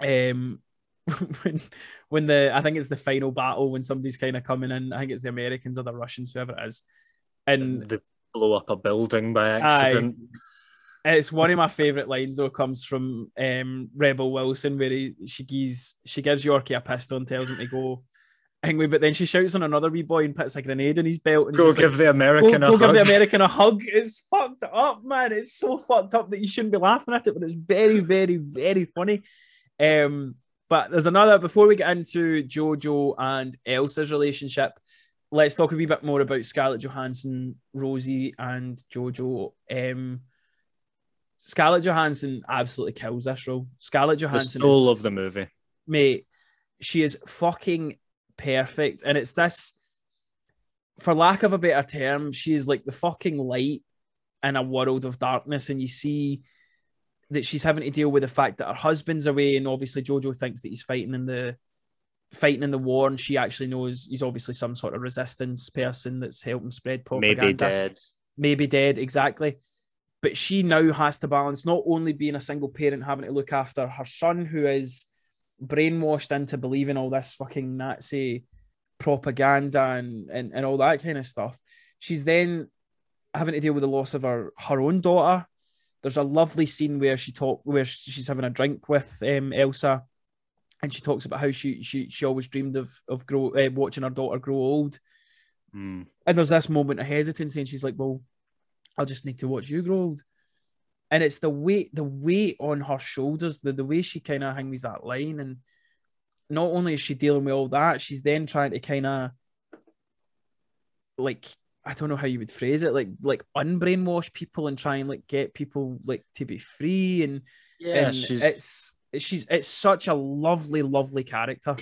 Um, [LAUGHS] when when the I think it's the final battle when somebody's kind of coming in, I think it's the Americans or the Russians, whoever it is, and they blow up a building by Aye. accident. it's one of my favorite lines though comes from um, Rebel Wilson where he, she gives she gives Yorkie a pistol and tells him to go Hingway, but then she shouts on another wee boy and puts a grenade in his belt and Go give like, the American go, a go give hug. the American a hug. It's fucked up, man. It's so fucked up that you shouldn't be laughing at it, but it's very, very, very funny. Um, but there's another before we get into Jojo and Elsa's relationship. Let's talk a wee bit more about Scarlett Johansson, Rosie, and Jojo. Um, Scarlett Johansson absolutely kills this role. Scarlett the Johansson is soul of the movie. mate, she is fucking perfect. And it's this for lack of a better term, she's like the fucking light in a world of darkness, and you see that she's having to deal with the fact that her husband's away, and obviously Jojo thinks that he's fighting in the fighting in the war, and she actually knows he's obviously some sort of resistance person that's helping spread propaganda. Maybe dead. Maybe dead, exactly. But she now has to balance not only being a single parent, having to look after her son, who is brainwashed into believing all this fucking Nazi propaganda and, and, and all that kind of stuff. She's then having to deal with the loss of her her own daughter. There's a lovely scene where she talk where she's having a drink with um, Elsa, and she talks about how she she she always dreamed of of grow uh, watching her daughter grow old. Mm. And there's this moment of hesitancy, and she's like, "Well, I'll just need to watch you grow old." And it's the weight the weight on her shoulders, the the way she kind of hangs that line, and not only is she dealing with all that, she's then trying to kind of like I don't know how you would phrase it, like like unbrainwash people and try and like get people like to be free and Yeah, and she's it's she's it's such a lovely, lovely character.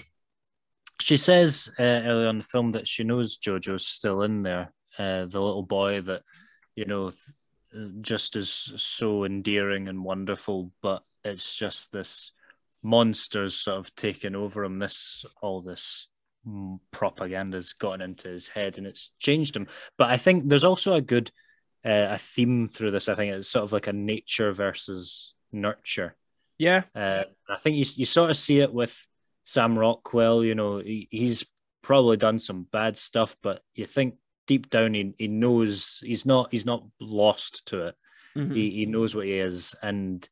She says uh, earlier on the film that she knows Jojo's still in there, uh, the little boy that, you know, just is so endearing and wonderful, but it's just this monster's sort of taken over him. This all this propaganda's gotten into his head and it's changed him. But I think there's also a good uh, a theme through this. I think it's sort of like a nature versus nurture. Yeah, Uh, I think you you sort of see it with Sam Rockwell. You know, he, he's probably done some bad stuff, but you think deep down he, he knows he's not he's not lost to it. Mhm. He he knows what he is, and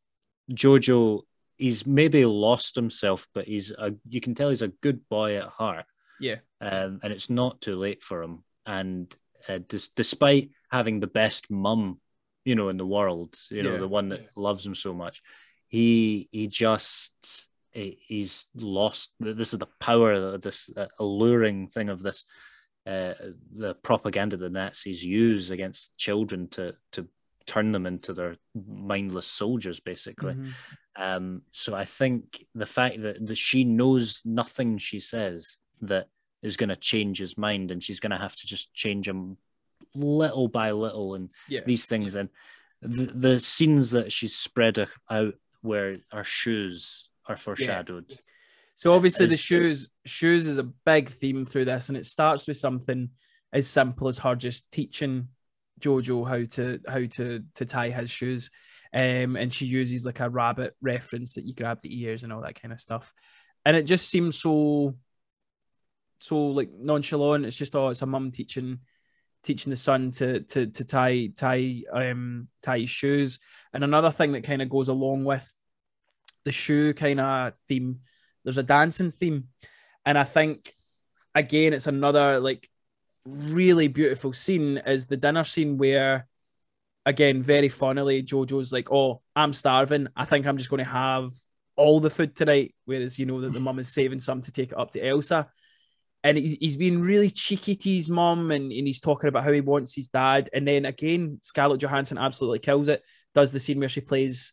Jojo he's maybe lost himself, but he's a you can tell he's a good boy at heart, yeah, um, and it's not too late for him. And uh, dis- despite having the best mum, you know, in the world, you know, Yeah. the one that loves him so much, he he just he's lost. This is the power of this uh, alluring thing of this. Uh, the propaganda the Nazis use against children to to turn them into their mindless soldiers, basically. Mhm. Um, so I think the fact that, that she knows nothing she says that is going to change his mind, and she's going to have to just change him little by little, and yeah. these things, and the, the scenes that she's spread out where her shoes are foreshadowed. So obviously the shoes shoes is a big theme through this, and it starts with something as simple as her just teaching Jojo how to how to to tie his shoes. Um, and she uses like a rabbit reference that you grab the ears and all that kind of stuff. And it just seems so so like nonchalant. It's just oh, it's a mum teaching teaching the son to to to tie tie um tie his shoes. And another thing that kind of goes along with the shoe kind of theme there's a dancing theme and i think again it's another like really beautiful scene is the dinner scene where again very funnily jojo's like oh i'm starving i think i'm just going to have all the food tonight whereas you know that the mum is saving some to take it up to elsa and he's, he's being really cheeky to his mum and, and he's talking about how he wants his dad and then again scarlett johansson absolutely kills it does the scene where she plays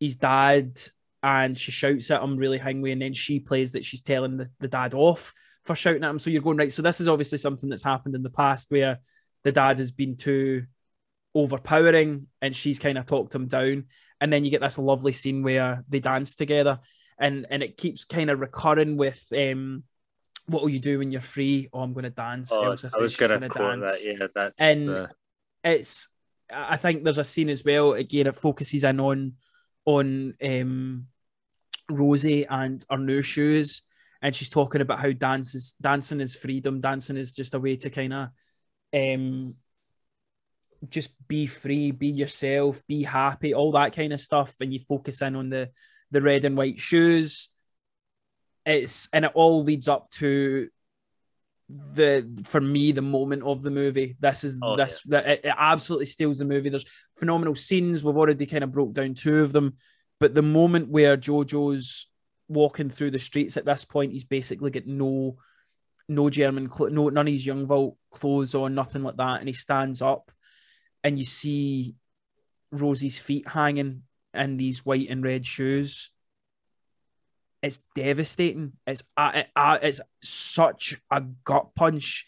his dad and she shouts at him really angry, and then she plays that she's telling the, the dad off for shouting at him. So you're going right. So this is obviously something that's happened in the past where the dad has been too overpowering, and she's kind of talked him down. And then you get this lovely scene where they dance together, and and it keeps kind of recurring with um, what will you do when you're free? Oh, I'm going to dance. Oh, Elsa I was going to gonna quote dance that. Yeah, that's And- the, it's I think there's a scene as well. Again, it focuses in on on um, Rosie and her new shoes, and she's talking about how dance is dancing is freedom. Dancing is just a way to kind of um, just be free, be yourself, be happy, all that kind of stuff. And you focus in on the the red and white shoes. It's and it all leads up to the for me the moment of the movie. This is Oh, this that it, it absolutely steals the movie. There's phenomenal scenes. We've already kind of broke down two of them, but the moment where Jojo's walking through the streets at this point, he's basically got no no German cl- no none of his Jungvolk clothes on, nothing like that, and he stands up, and you see Rosie's feet hanging in these white and red shoes. It's devastating. It's uh, uh, it's such a gut punch,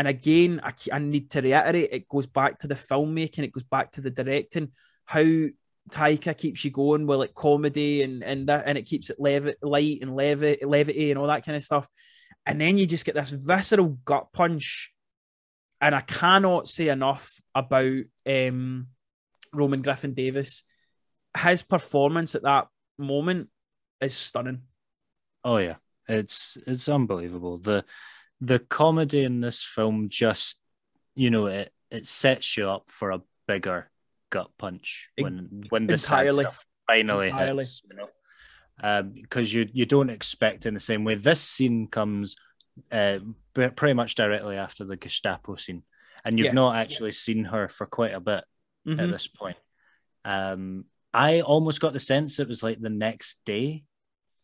And again, I, I need to reiterate, it goes back to the filmmaking, it goes back to the directing, how Taika keeps you going with like comedy and and that, and it keeps it levi- light and levy, levity and all that kind of stuff. And then you just get this visceral gut punch. And I cannot say enough about um, Roman Griffin Davis. His performance at that moment is stunning. Oh yeah, it's it's unbelievable. The the comedy in this film just you know it it sets you up for a bigger gut punch when when the sad stuff finally Entirely. hits. You know, because um, you you don't expect in the same way. This scene comes uh, pretty much directly after the Gestapo scene, and you've yeah. not actually seen her for quite a bit mm-hmm. at this point. Um, I almost got the sense it was like the next day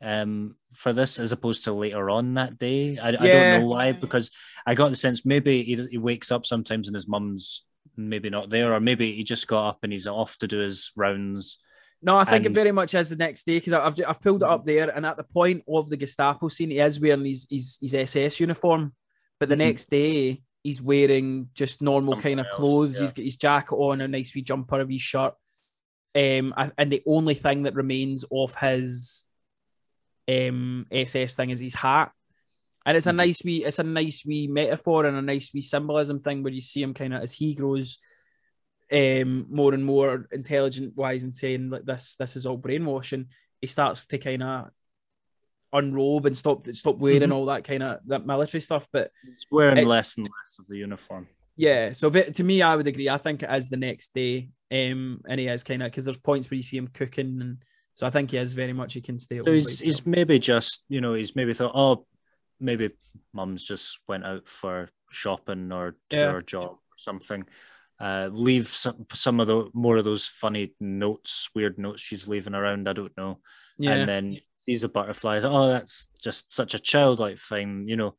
um, for this as opposed to later on that day. I, yeah. I don't know why, because I got the sense maybe he, he wakes up sometimes and his mum's maybe not there, or maybe he just got up and he's off to do his rounds. No, I think and... it very much is the next day because I've I've pulled it up there, and at the point of the Gestapo scene, he is wearing his his, his SS uniform, but the mm-hmm. next day he's wearing just normal Something kind of clothes. Yeah. He's got his jacket on, a nice wee jumper, a wee shirt. Um, and the only thing that remains of his um SS thing is his hat. And it's a mm-hmm. nice wee, it's a nice wee metaphor and a nice wee symbolism thing where you see him kind of as he grows um more and more intelligent wise and saying like this this is all brainwashing he starts to kind of unrobe and stop stop wearing mm-hmm. all that kind of that military stuff but it's wearing it's, less and less of the uniform yeah so to me i would agree i think it is the next day um and he is kind of because there's points where you see him cooking and so i think he is very much he can stay so he's, he's maybe just you know he's maybe thought oh maybe mum's just went out for shopping or to yeah. do her job or something uh, leave some some of the more of those funny notes, weird notes she's leaving around. I don't know. Yeah. And then sees a butterfly. Oh, that's just such a childlike thing, you know,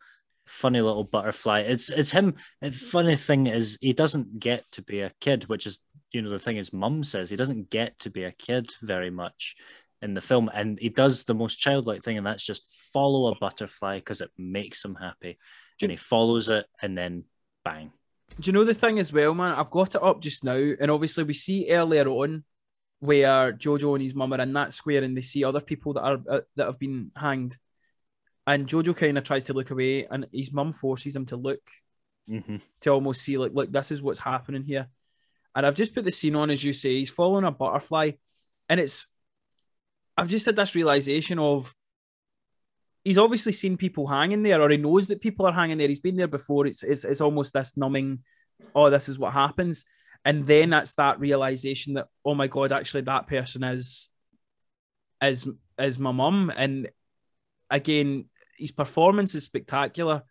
funny little butterfly. It's it's him. The funny thing is he doesn't get to be a kid, which is you know the thing his mum says he doesn't get to be a kid very much in the film, and he does the most childlike thing, and that's just follow a butterfly because it makes him happy, and he follows it, and then bang. Do you know the thing as well, man? I've got it up just now, and obviously we see earlier on where Jojo and his mum are in that square, and they see other people that are uh, that have been hanged, and Jojo kind of tries to look away, and his mum forces him to look mm-hmm. to almost see like, look, this is what's happening here. And I've just put the scene on as you say. He's following a butterfly, and it's. I've just had this realization of he's obviously seen people hanging there, or he knows that people are hanging there. He's been there before. It's it's, it's almost this numbing. Oh, this is what happens, and then that's that realization that oh my god, actually that person is is is my mum. And again, his performance is spectacular,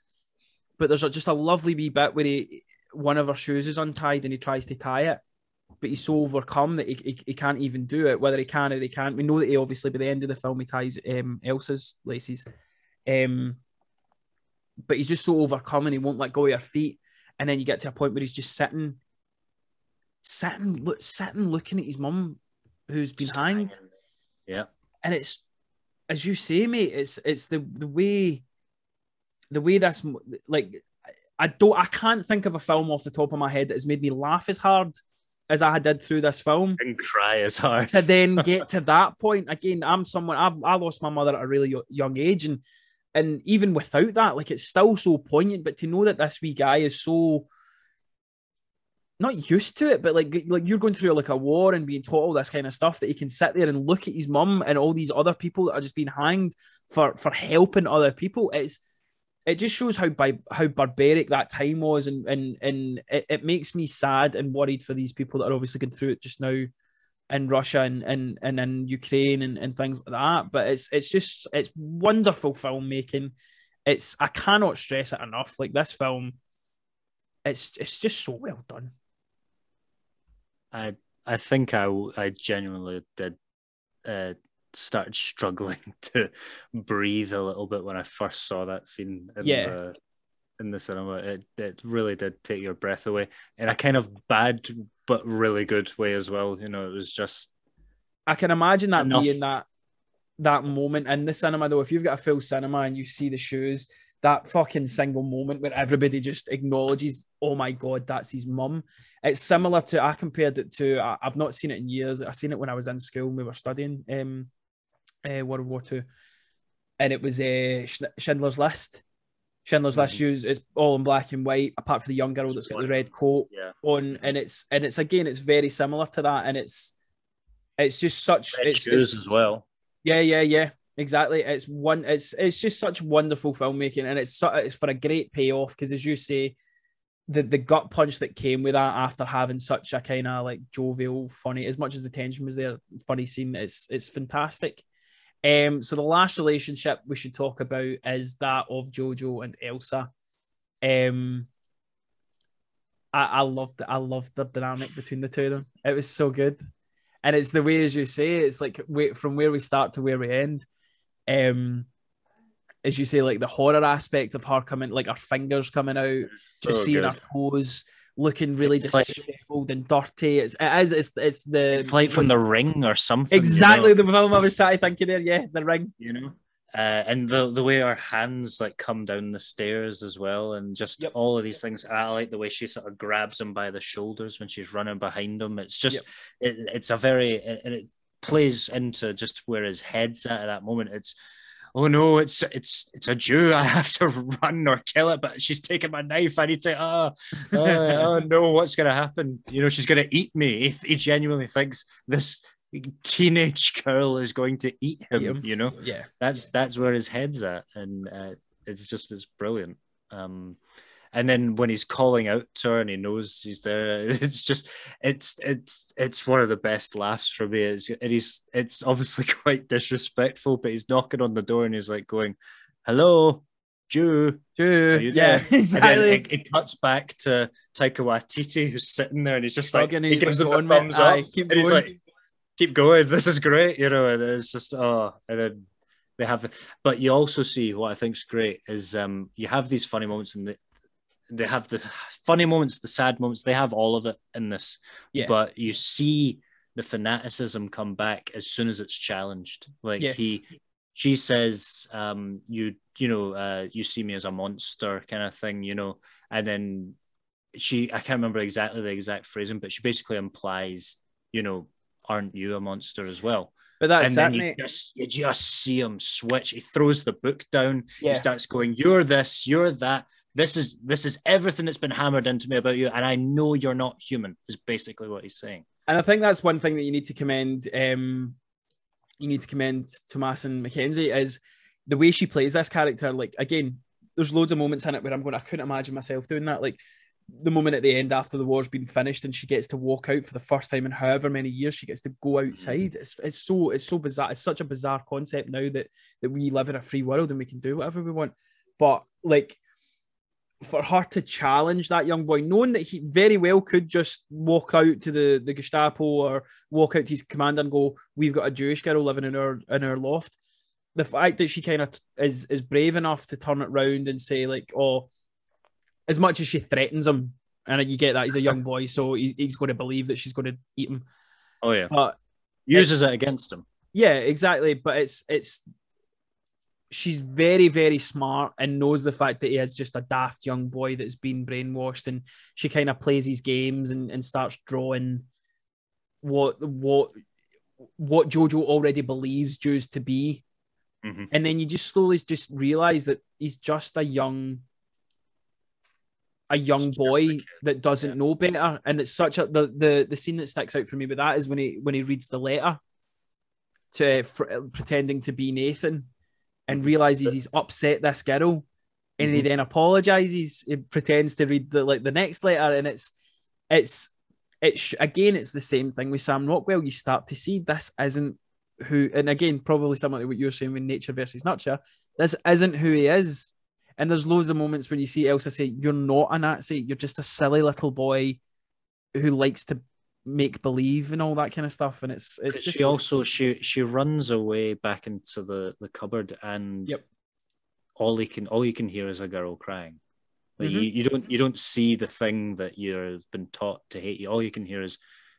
but there's just a lovely wee bit where he one of her shoes is untied and he tries to tie it. But he's so overcome that he, he, he can't even do it. Whether he can or he can't, we know that he obviously by the end of the film he ties um, Elsa's laces. Um, but he's just so overcome and he won't let go of your feet. And then you get to a point where he's just sitting, sitting, look, sitting, looking at his mum who's been just hanged. Hanging. Yeah. And it's, as you say, mate, it's it's the the way, the way that's like, I don't, I can't think of a film off the top of my head that has made me laugh as hard as I did through this film and cry as hard to then get to that point again. I'm someone I've I lost my mother at a really young age, and and even without that, like it's still so poignant. But to know that this wee guy is so not used to it, but like like you're going through like a war and being taught all this kind of stuff that he can sit there and look at his mum and all these other people that are just being hanged for for helping other people. It's it just shows how by how barbaric that time was, and and and it, it makes me sad and worried for these people that are obviously going through it just now in Russia and and, and in Ukraine and, and things like that. But it's it's just it's wonderful filmmaking. It's I cannot stress it enough. Like this film, it's it's just so well done. I I think I I genuinely did uh, start struggling [LAUGHS] to breathe a little bit when I first saw that scene in yeah. the in the cinema. It it really did take your breath away in a kind of bad but really good way as well. You know, it was just. I can imagine that enough. being that that moment in the cinema though. If you've got a full cinema and you see the shoes, that fucking single moment where everybody just acknowledges, oh my god, that's his mum. It's similar to I compared it to I, have not seen it in years. I seen it when I was in school and we were studying um, uh, World War Two, and it was a uh, Schindler's List. Schindler's List mm-hmm. use it's all in black and white, apart from the young girl that's got the red coat yeah. on, and it's and it's again it's very similar to that, and it's it's just such red it's, shoes it's, as well. Yeah, yeah, yeah. Exactly. It's one. It's it's just such wonderful filmmaking, and it's it's for a great payoff because, as you say, the the gut punch that came with that after having such a kind of like jovial, funny, as much as the tension was there, funny scene. It's it's fantastic. Um, so the last relationship we should talk about is that of Jojo and Elsa. Um, I, I loved I loved the dynamic between the two of them. It was so good, and it's the way as you say it's like from where we start to where we end. Um, as you say, like the horror aspect of her coming, like her fingers coming out, so just seeing good. her toes looking really it's disheveled like, and dirty. It's it is it's it's the it's like from the ring or something. Exactly you know? the film I was trying to think of there. Yeah, the ring. You know. Uh, and the the way her hands like come down the stairs as well, and just yep. all of these things. I like the way she sort of grabs him by the shoulders when she's running behind him. It's just yep. it, it's a very and it plays into just where his head's at at that moment. It's oh no, it's it's it's a Jew. I have to [LAUGHS] run or kill it, but she's taking my knife. I need to. Oh, oh, [LAUGHS] oh no, what's going to happen? You know, she's going to eat me. He, he, genuinely thinks this teenage girl is going to eat him. Him. You know, yeah, that's that's where his head's at, and uh, it's just it's brilliant. Um, and then when he's calling out to her and he knows she's there, [LAUGHS] it's just it's it's it's one of the best laughs for me. It's and he's it's obviously [LAUGHS] quite disrespectful, but he's knocking on the door and he's like going, "Hello, Jew, Jew, yeah, [LAUGHS] exactly." It, it, cuts back to Taika Waititi who's sitting there and he's just like he gives him the thumbs up, and he's like, "Keep going, this is great," you know. And it's just oh, and then they have, but you also see what I think's great is um you have these funny moments and the they have the funny moments, the sad moments. They have all of it in this. Yeah. But you see the fanaticism come back as soon as it's challenged. Like yes. he, she says, um, "You, you know, uh, you see me as a monster," kind of thing, you know. And then she, I can't remember exactly the exact phrasing, but she basically implies, you know, aren't you a monster as well? But that's and then you just, you just see him switch. He throws the book down. Yeah. He starts going, "You're this, you're that." This is this is everything that's been hammered into me about you, and I know you're not human. Is basically what he's saying. And I think that's one thing that you need to commend. Um, you need to commend Thomasin McKenzie is the way she plays this character. Like again, there's loads of moments in it where I'm going, I couldn't imagine myself doing that. Like the moment at the end after the war's been finished and she gets to walk out for the first time in however many years she gets to go outside. It's, it's so it's so bizarre. It's such a bizarre concept now that that we live in a free world and we can do whatever we want. But like for her to challenge that young boy, knowing that he very well could just walk out to the, the Gestapo or walk out to his commander and go, "We've got a Jewish girl living in our in our loft." The fact that she kind of is is brave enough to turn it round and say like, "Oh," as much as she threatens him, and you get that he's a young boy, so he's, he's going to believe that she's going to eat him. Oh yeah, but uses it against him. Yeah, exactly. But it's it's she's very very smart and knows the fact that he is just a daft young boy that's been brainwashed and she kind of plays his games and, and starts drawing what what what jojo already believes jews to be mm-hmm. and then you just slowly just realize that he's just a young a young boy a that doesn't yeah. know better and it's such a the, the the scene that sticks out for me with that is when he when he reads the letter to for, pretending to be nathan and realizes he's upset this girl, and mm-hmm. he then apologizes. He pretends to read the like the next letter, and it's it's it's again it's the same thing with Sam Rockwell. You start to see this isn't who, and again probably similar to what you're saying with nature versus nurture. This isn't who he is. And there's loads of moments when you see Elsa say, "You're not a Nazi. You're just a silly little boy who likes to make believe and all that kind of stuff. And it's it's just she also she she runs away back into the the cupboard and yep. all you can all you can hear is a girl crying. Like mm-hmm. you, you don't you don't see the thing that you've been taught to hate you. All you can hear is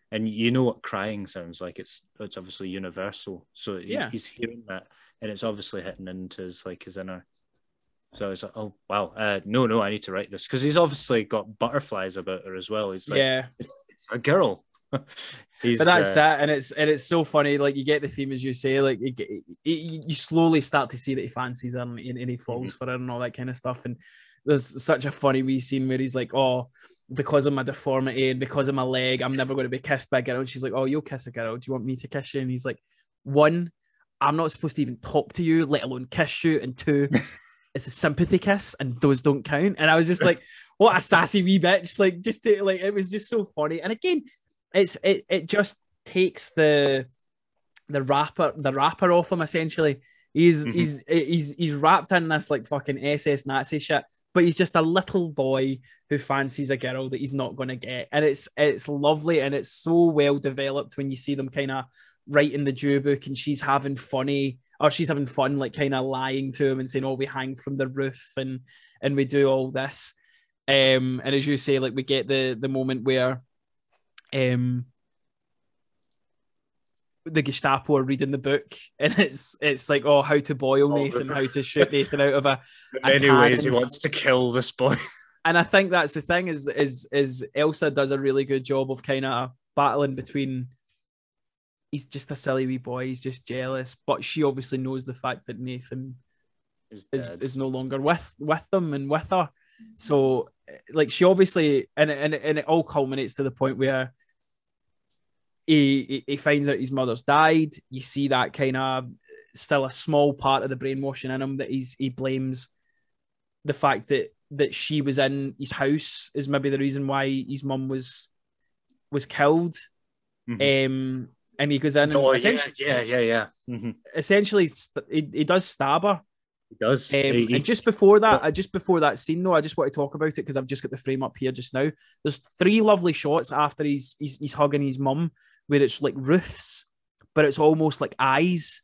and you know what crying sounds like. It's it's obviously universal. So yeah. he's hearing that and it's obviously hitting into his like his inner So I was like, oh wow, uh, no, no, I need to write this because he's obviously got butterflies about her as well. He's like, yeah, it's, it's a girl. [LAUGHS] he's, but that's uh, it, and it's and it's so funny. Like you get the theme as you say, like you, get, you you slowly start to see that he fancies her and, and he falls Mm-hmm. for her and all that kind of stuff. And there's such a funny wee scene where he's like, "Oh, because of my deformity and because of my leg, I'm never going to be kissed by a girl." And she's like, "Oh, you'll kiss a girl. Do you want me to kiss you?" And he's like, "One, I'm not supposed to even talk to you, let alone kiss you, and two, [LAUGHS] it's a sympathy kiss, and those don't count." And I was just like, "What a sassy wee bitch!" Like, just to, like it was just so funny. And again, it's it it just takes the the rapper the rapper off him essentially. He's Mhm. he's he's he's wrapped in this like fucking SS Nazi shit, but he's just a little boy who fancies a girl that he's not going to get, and it's it's lovely and it's so well developed when you see them kind of writing the Jew book and she's having funny or she's having fun like kind of lying to him and saying, "Oh, we hang from the roof and and we do all this." Um, and as you say, like we get the the moment where um the Gestapo are reading the book, and it's it's like, oh, how to boil Oh, Nathan, how to [LAUGHS] shoot Nathan out of a. many ways, he wants to kill this boy. [LAUGHS] And I think that's the thing is is is Elsa does a really good job of kind of battling between. He's just a silly wee boy. He's just jealous, but she obviously knows the fact that Nathan He's is is no longer with with them and with her. So like she obviously and and and it all culminates to the point where he he, he finds out his mother's died. You see that kind of still a small part of the brainwashing in him that he's he blames the fact that that she was in his house is maybe the reason why his mum was was killed. Mhm. Um, and he goes in and Oh, yeah, essentially, yeah, yeah, yeah. Mhm. essentially he, he does stab her He does. um, He- he- and just before that, uh, just before that scene, though, I just want to talk about it because I've just got the frame up here just now. There's three lovely shots after he's he's, he's hugging his mum, where it's like roofs, but it's almost like eyes,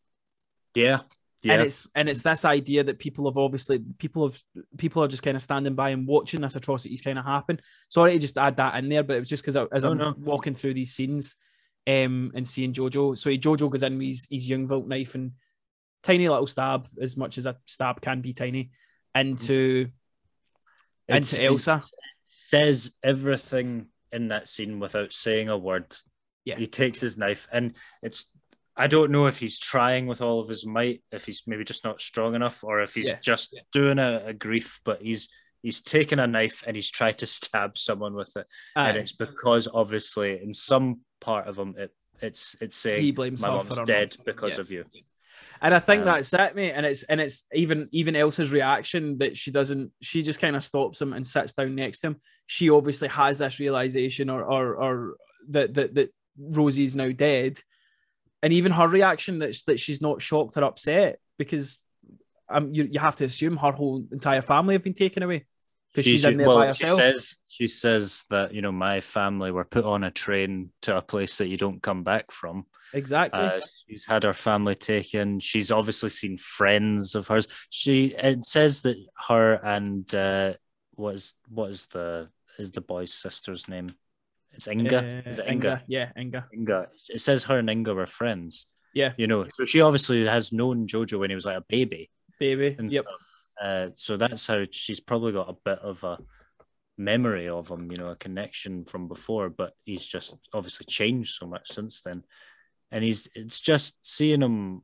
yeah, yeah. and it's and it's this idea that people have obviously people have people are just kind of standing by and watching this atrocities kind of happen. Sorry to just add that in there, but it was just because as No, I'm no. walking through these scenes, um, and seeing Jojo, so he, Jojo goes in with his, his Jungvolk knife and tiny little stab, as much as a stab can be tiny, into It's- into Elsa. it says everything in that scene without saying a word. Yeah. He takes his knife and it's I don't know if he's trying with all of his might, if he's maybe just not strong enough, or if he's Yeah. just doing a, a grief, but he's he's taken a knife and he's tried to [LAUGHS] stab someone with it. and it's because obviously in some part of him it it's it's saying He blames my mom's dead mum." because Yeah. of you. And I think Um, that's it, mate. And it's and it's even even Elsa's reaction that she doesn't. She just kind of stops him and sits down next to him. She obviously has this realization, or or or that that that Rosie's now dead, and even her reaction that that she's not shocked or upset because um you you have to assume her whole entire family have been taken away because she's in there well, by she says she says that you know my family were put on a train to a place that you don't come back from. exactly. Uh, she's had her family taken. She's obviously seen friends of hers. She it says that her and uh, what is what is the is the boy's sister's name? It's Inga. Uh, is it Inga? Yeah, Inga. Inga. It says her and Inga were friends. Yeah, You know, so she obviously has known Jojo when he was like a baby baby. and Yep. stuff. Uh, so that's how she's probably got a bit of a memory of him, you know, a connection from before. But he's just obviously changed so much since then, and he's it's just seeing him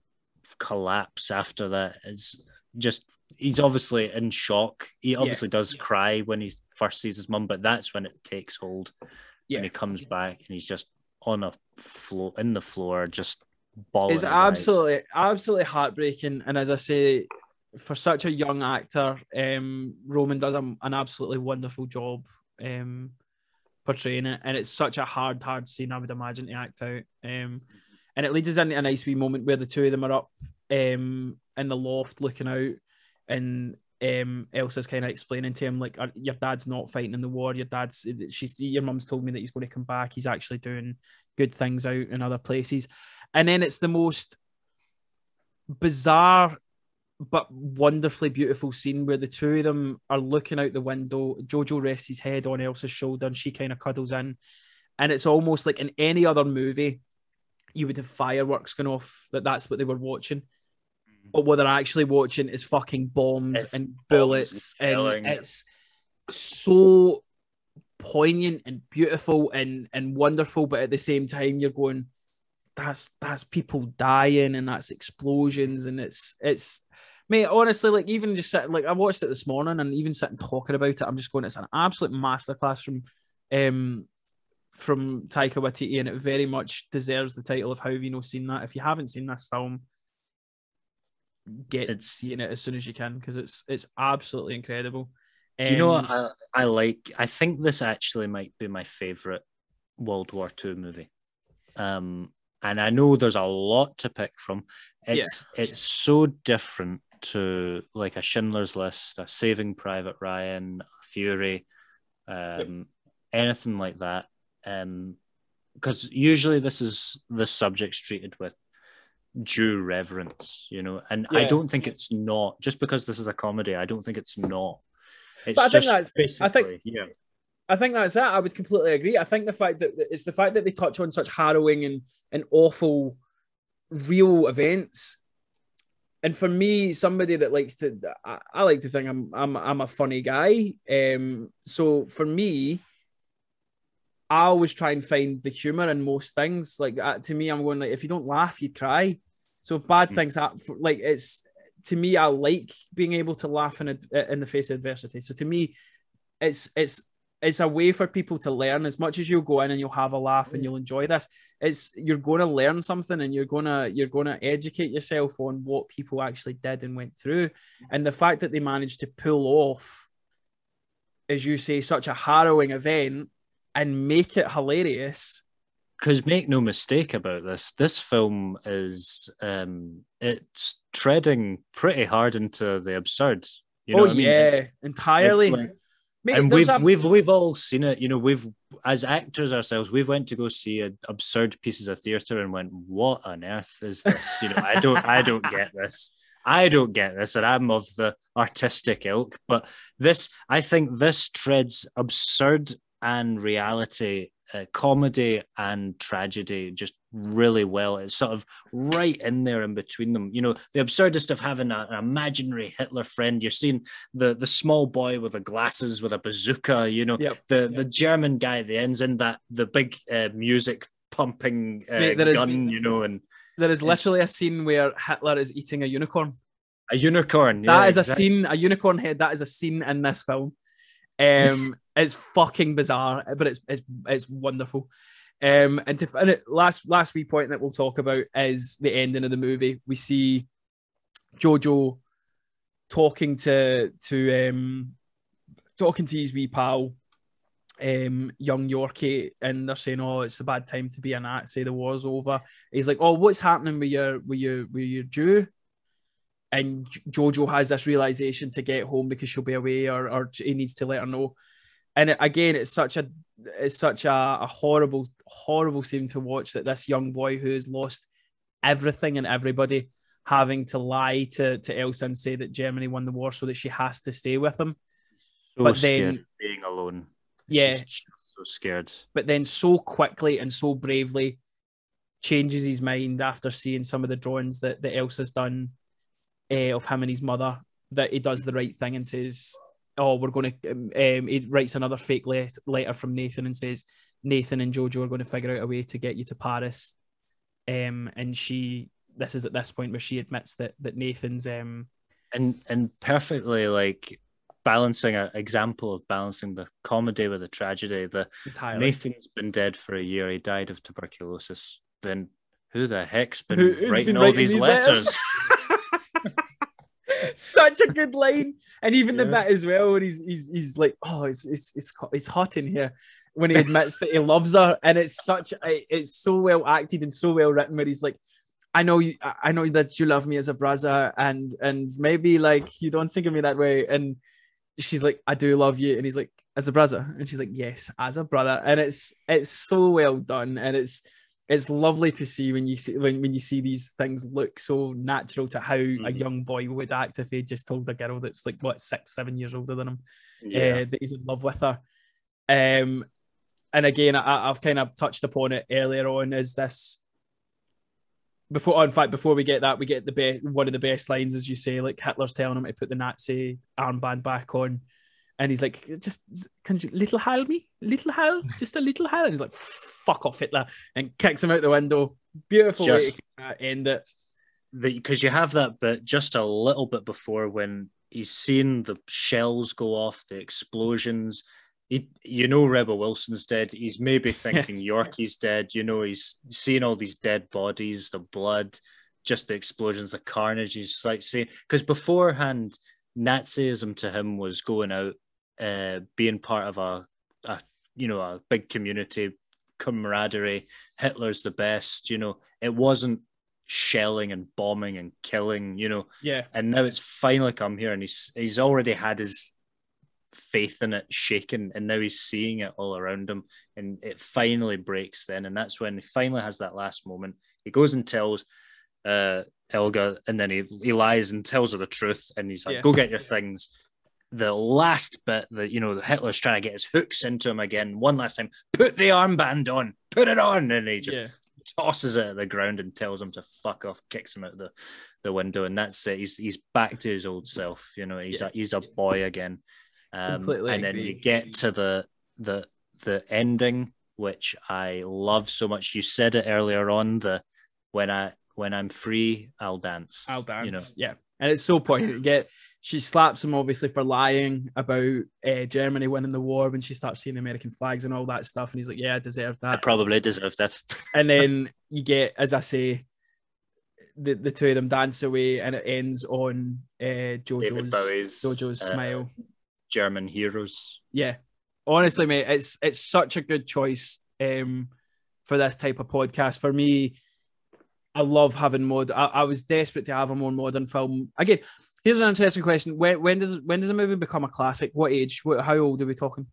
collapse after that is just he's obviously in shock. He obviously does yeah. cry when he first sees his mum, but that's when it takes hold. Yeah. and he comes back and he's just on a floor in the floor, just bawling. it's his eyes. absolutely absolutely heartbreaking and as i say for such a young actor um roman does a, an absolutely wonderful job um portraying it and it's such a hard hard scene i would imagine to act out um and it leads us into a nice wee moment where the two of them are up um in the loft looking out and um elsa's kind of explaining to him like "Uh, your dad's not fighting in the war your dad's she's your mum's told me that he's going to come back he's actually doing good things out in other places and then it's the most bizarre but wonderfully beautiful scene where the two of them are looking out the window. Jojo rests his head on Elsa's shoulder and she kind of cuddles in. And it's almost like in any other movie, you would have fireworks going off that that's what they were watching. But what they're actually watching is fucking bombs It's and bombs bullets, and and, it's so poignant and beautiful and and wonderful. But at the same time, you're going, that's that's people dying and that's explosions and it's it's. Mate, honestly, like even just sitting, like I watched it this morning, and even sitting talking about it, I'm just going. It's an absolute masterclass from, um, from Taika Waititi, and it very much deserves the title of How Have You Not Seen That? If you haven't seen this film, get It's- seeing it as soon as you can because it's it's absolutely incredible. Do you know Um, what I, I like? I think this actually might be my favorite World War II movie. Um, and I know there's a lot to pick from. It's it's so different to like a Schindler's List, a Saving Private Ryan, Fury, um, anything like that. Um, because usually this is the subject's treated with due reverence, you know, and I don't think it's not just because this is a comedy. I don't think it's not. It's But I think just that's- I think- yeah. I think that's it. I would completely agree. I think the fact that it's the fact that they touch on such harrowing and, and awful real events. And for me, somebody that likes to, I, I like to think I'm, I'm, I'm a funny guy. Um, so for me, I always try and find the humor in most things. Like uh, to me, I'm going like, if you don't laugh, you'd cry. So if bad Mm. things happen. Like it's to me, I like being able to laugh in a, in the face of adversity. So to me, it's it's it's a way for people to learn as much as you'll go in and you'll have a laugh and you'll enjoy this it's you're going to learn something and you're to you're going to educate yourself on what people actually did and went through and the fact that they managed to pull off as you say such a harrowing event and make it hilarious Because make no mistake about this, this film is um it's treading pretty hard into the absurd. You know oh what I mean? yeah entirely it, like, Mate, and we've a- we've we've all seen it. You know, we've as actors ourselves, we've went to go see a, absurd pieces of theatre and went, "What on earth is this?" You know, I don't I don't get this. I don't get this, and I'm of the artistic ilk. But this, I think, this treads absurd and reality, uh, comedy and tragedy just really well. It's sort of right in there in between them. You know, the absurdist of having a, an imaginary Hitler friend. You're seeing the the small boy with the glasses with a bazooka. You know, Yep. the the German guy at the end's in that the big uh, music pumping uh, Mate, there is- gun. you know, and there is literally a scene where hitler is eating a unicorn a unicorn. That yeah, is a scene, a unicorn head. That is a scene in this film. Um, it's fucking bizarre, but it's it's it's wonderful. Um, and to and it, last last wee point that we'll talk about is the ending of the movie. We see Jojo talking to to um talking to his wee pal, um, young Yorkie, and they're saying, "Oh, it's a bad time to be a Nazi. The war's over." He's like, "Oh, what's happening with your with your with your Jew?" And Jojo has this realization to get home because she'll be away, or or he needs to let her know. And again, it's such a it's such a, a horrible horrible scene to watch that this young boy who has lost everything and everybody having to lie to to Elsa and say that Germany won the war so that she has to stay with him. so but scared then- being alone. Yeah, so scared. but then so quickly and so bravely changes his mind after seeing some of the drawings that, that Elsa's done uh, of him and his mother that he does the right thing and says, "Oh, we're going to." Um, um, he writes another fake let- letter from Nathan and says, "Nathan and Jojo are going to figure out a way to get you to Paris." Um, and she, this is at this point where she admits that that Nathan's um, and and perfectly like balancing an example of balancing the comedy with the tragedy. The entirely. Nathan's been dead for a year. He died of tuberculosis. Then who the heck's been Who- writing been all writing these these letters? Such a good line, and even the Yeah. bit as well where he's he's, he's like, "Oh, it's it's it's hot- it's hot in here," when he admits that he loves her, and it's such a, it's so well acted and so well written. Where he's like, "I know you, I I know that you love me as a brother, and and maybe like you don't think of me that way," and she's like, "I do love you," and he's like, "As a brother," and she's like, "Yes, as a brother," and it's it's so well done, and it's it's lovely to see when you see when, when you see these things look so natural to how a Mhm. young boy would act if he just told a girl that's like what six seven years older than him yeah. uh, that he's in love with her um and again I, i've kind of touched upon it earlier on is this before, oh, in fact, before we get that, we get the best one of the best lines, as you say, like Hitler's telling him to put the Nazi armband back on, and he's like, "Just can you little Heil me, little Heil, just a little Heil," and he's like, "Fuck off, Hitler," and kicks him out the window. Beautiful Just- way to end it. because you have that bit just a little bit before when he's seeing the shells go off, the explosions. He, you know, Rebel Wilson's dead. He's maybe [LAUGHS] thinking Yorkie's dead. You know, he's seeing all these dead bodies, the blood, just the explosions, the carnage. He's like saying, because beforehand, Nazism to him was going out, uh, being part of a, a, you know, a big community, camaraderie. Hitler's the best. You know, it wasn't shelling and bombing and killing, you know. Yeah, And now it's finally come here and he's he's already had his faith in it shaken and now he's seeing it all around him and it finally breaks then and that's when he finally has that last moment. He goes and tells uh Elga and then he, he lies and tells her the truth and he's like, Yeah. Go get your things. The last bit that you know Hitler's trying to get his hooks into him again one last time, put the armband on, put it on, and he just yeah, tosses it at the ground and tells him to fuck off, kicks him out the, the window, and that's it. He's he's back to his old self. You know, he's Yeah. a he's a boy again. Um, Completely and then agree. you get to the the the ending, which I love so much. You said it earlier on. The when I when I'm free, I'll dance. I'll dance. You know, Yeah, and it's so poignant. You get she slaps him obviously for lying about uh, Germany winning the war when she starts seeing American flags and all that stuff, and he's like, "Yeah, I deserve that. I probably deserve that. [LAUGHS] and then you get, as I say, the, the two of them dance away, and it ends on uh, JoJo's JoJo's uh, smile. German heroes. Yeah, honestly, mate, it's it's such a good choice um, for this type of podcast. For me, I love having mod. I, I was desperate to have a more modern film. Again, here's an interesting question: when when does when does a movie become a classic? What age? What, how old are we talking?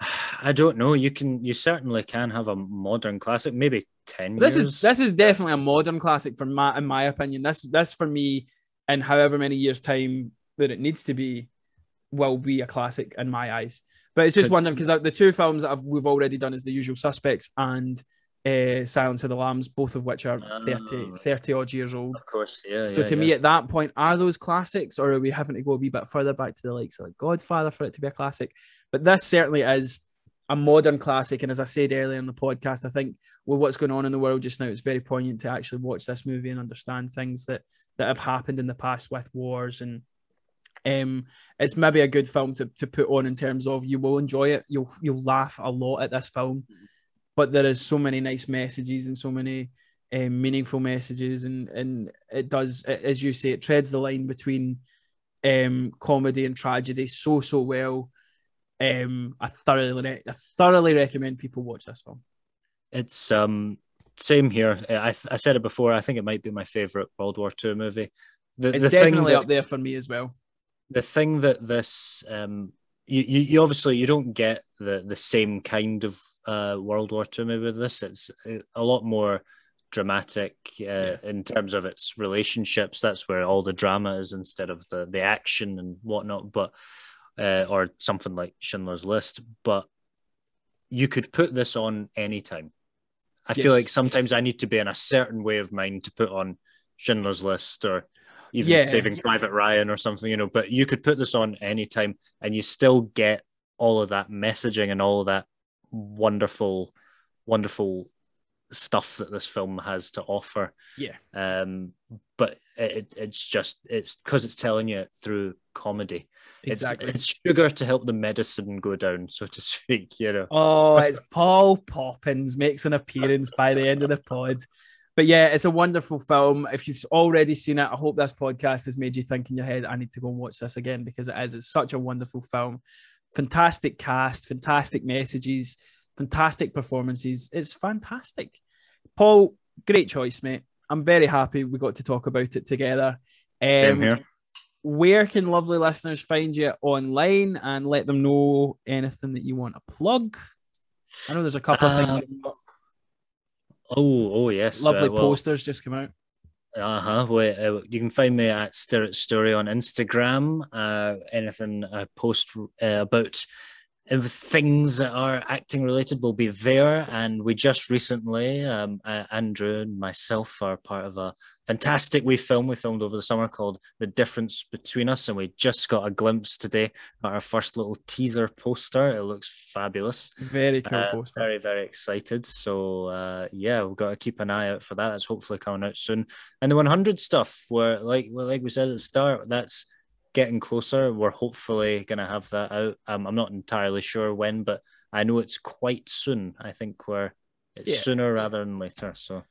[SIGHS] I don't know. You can, you certainly can have a modern classic, maybe ten This years. is this is definitely a modern classic for my in my opinion. This this for me, in however many years time that it needs to be, will be a classic in my eyes. But it's just Could- wondering because the two films that I've, we've already done is The Usual Suspects and uh, Silence of the Lambs, both of which are 30, Oh. 30 odd years old. Of course, yeah. So yeah, to yeah. me, at that point, are those classics, or are we having to go a wee bit further back to the likes of like Godfather for it to be a classic? But this certainly is a modern classic, and as I said earlier in the podcast, I think with what's going on in the world just now, it's very poignant to actually watch this movie and understand things that that have happened in the past with wars and. Um, it's maybe a good film to, to put on in terms of you will enjoy it. You'll you'll laugh a lot at this film, but there is so many nice messages and so many um, meaningful messages, and and it does, as you say, it treads the line between um, comedy and tragedy so so well. Um, I thoroughly re- I thoroughly recommend people watch this film. It's um same here. I I said it before. I think it might be my favorite World War II movie. The, It's the definitely that- up there for me as well. the thing that this um you, you, you obviously you don't get the the same kind of uh World War II movie with this. It's uh, a lot more dramatic uh, in terms of its relationships. That's where all the drama is instead of the the action and whatnot. But uh, or something like Schindler's List. But you could put this on anytime. I feel like sometimes I need to be in a certain way of mind to put on Schindler's List or even Yeah. Saving Private Ryan or something, you know. But you could put this on anytime and you still get all of that messaging and all of that wonderful, wonderful stuff that this film has to offer. Yeah. Um, but it, it's just it's because it's telling you through comedy. Exactly. It's it's sugar to help the medicine go down, so to [LAUGHS] speak. You know. Oh, it's Paul Poppins makes an appearance by the end of the pod. But yeah, it's a wonderful film. If you've already seen it, I hope this podcast has made you think in your head, I need to go and watch this again because it is. It's such a wonderful film. Fantastic cast, fantastic messages, fantastic performances. It's fantastic. Paul, great choice, mate. I'm very happy we got to talk about it together. Same Um, here. where can lovely listeners find you online and let them know anything that you want to plug? I know there's a couple of Uh, things. Oh, oh yes. Lovely uh, well, posters just come out. Uh huh. Uh, you can find me at Stir Story on Instagram. Uh, anything I post uh, about if things that are acting related will be there. And we just recently, um, uh, Andrew and myself are part of a fantastic we film we filmed over the summer called The Difference Between Us. And we just got a glimpse today at our first little teaser poster. It looks fabulous. Very cool Uh, poster. very, very excited. So, uh, yeah, we've got to keep an eye out for that. That's hopefully coming out soon. And the 100 stuff, where, like, well, like we said at the start, that's getting closer. We're hopefully going to have that out. Um, I'm not entirely sure when, but I know it's quite soon. I think we're it's Yeah. sooner rather than later. So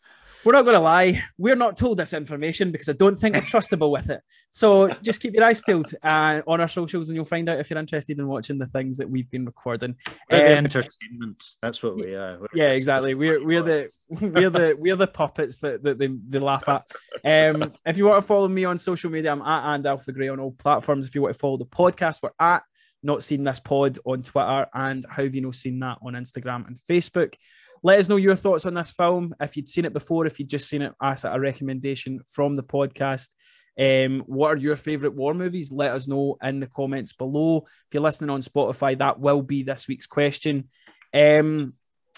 We're not going to lie. We're not told this information because I don't think we're trustable with it. So just keep your eyes peeled uh, on our socials, and you'll find out if you're interested in watching the things that we've been recording. we're the Um, entertainment. That's what we are. We're yeah, just exactly. We're we're the [LAUGHS] we're the we're the puppets that, that they, they laugh at. Um, if you want to follow me on social media, I'm at Andalf the Gray on all platforms. If you want to follow the podcast, we're at not seen this pod on Twitter and how have you not seen that on Instagram and Facebook. Let us know your thoughts on this film. If you'd seen it before, if you'd just seen it as a recommendation from the podcast. Um, what are your favorite war movies? Let us know in the comments below. If you're listening on Spotify, that will be this week's question. Um,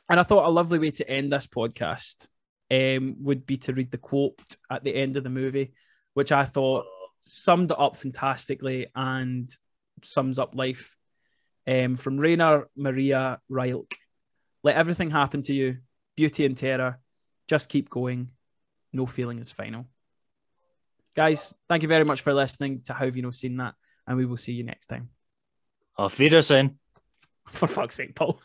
and I thought a lovely way to end this podcast um, would be to read the quote at the end of the movie, which I thought summed it up fantastically and sums up life. Um, from Rainer Maria Rilke. Let everything happen to you, beauty and terror. Just keep going. No feeling is final. Guys, thank you very much for listening to How Have You Not Seen That? And we will see you next time. Auf Wiedersehen. [LAUGHS] For fuck's sake, Paul.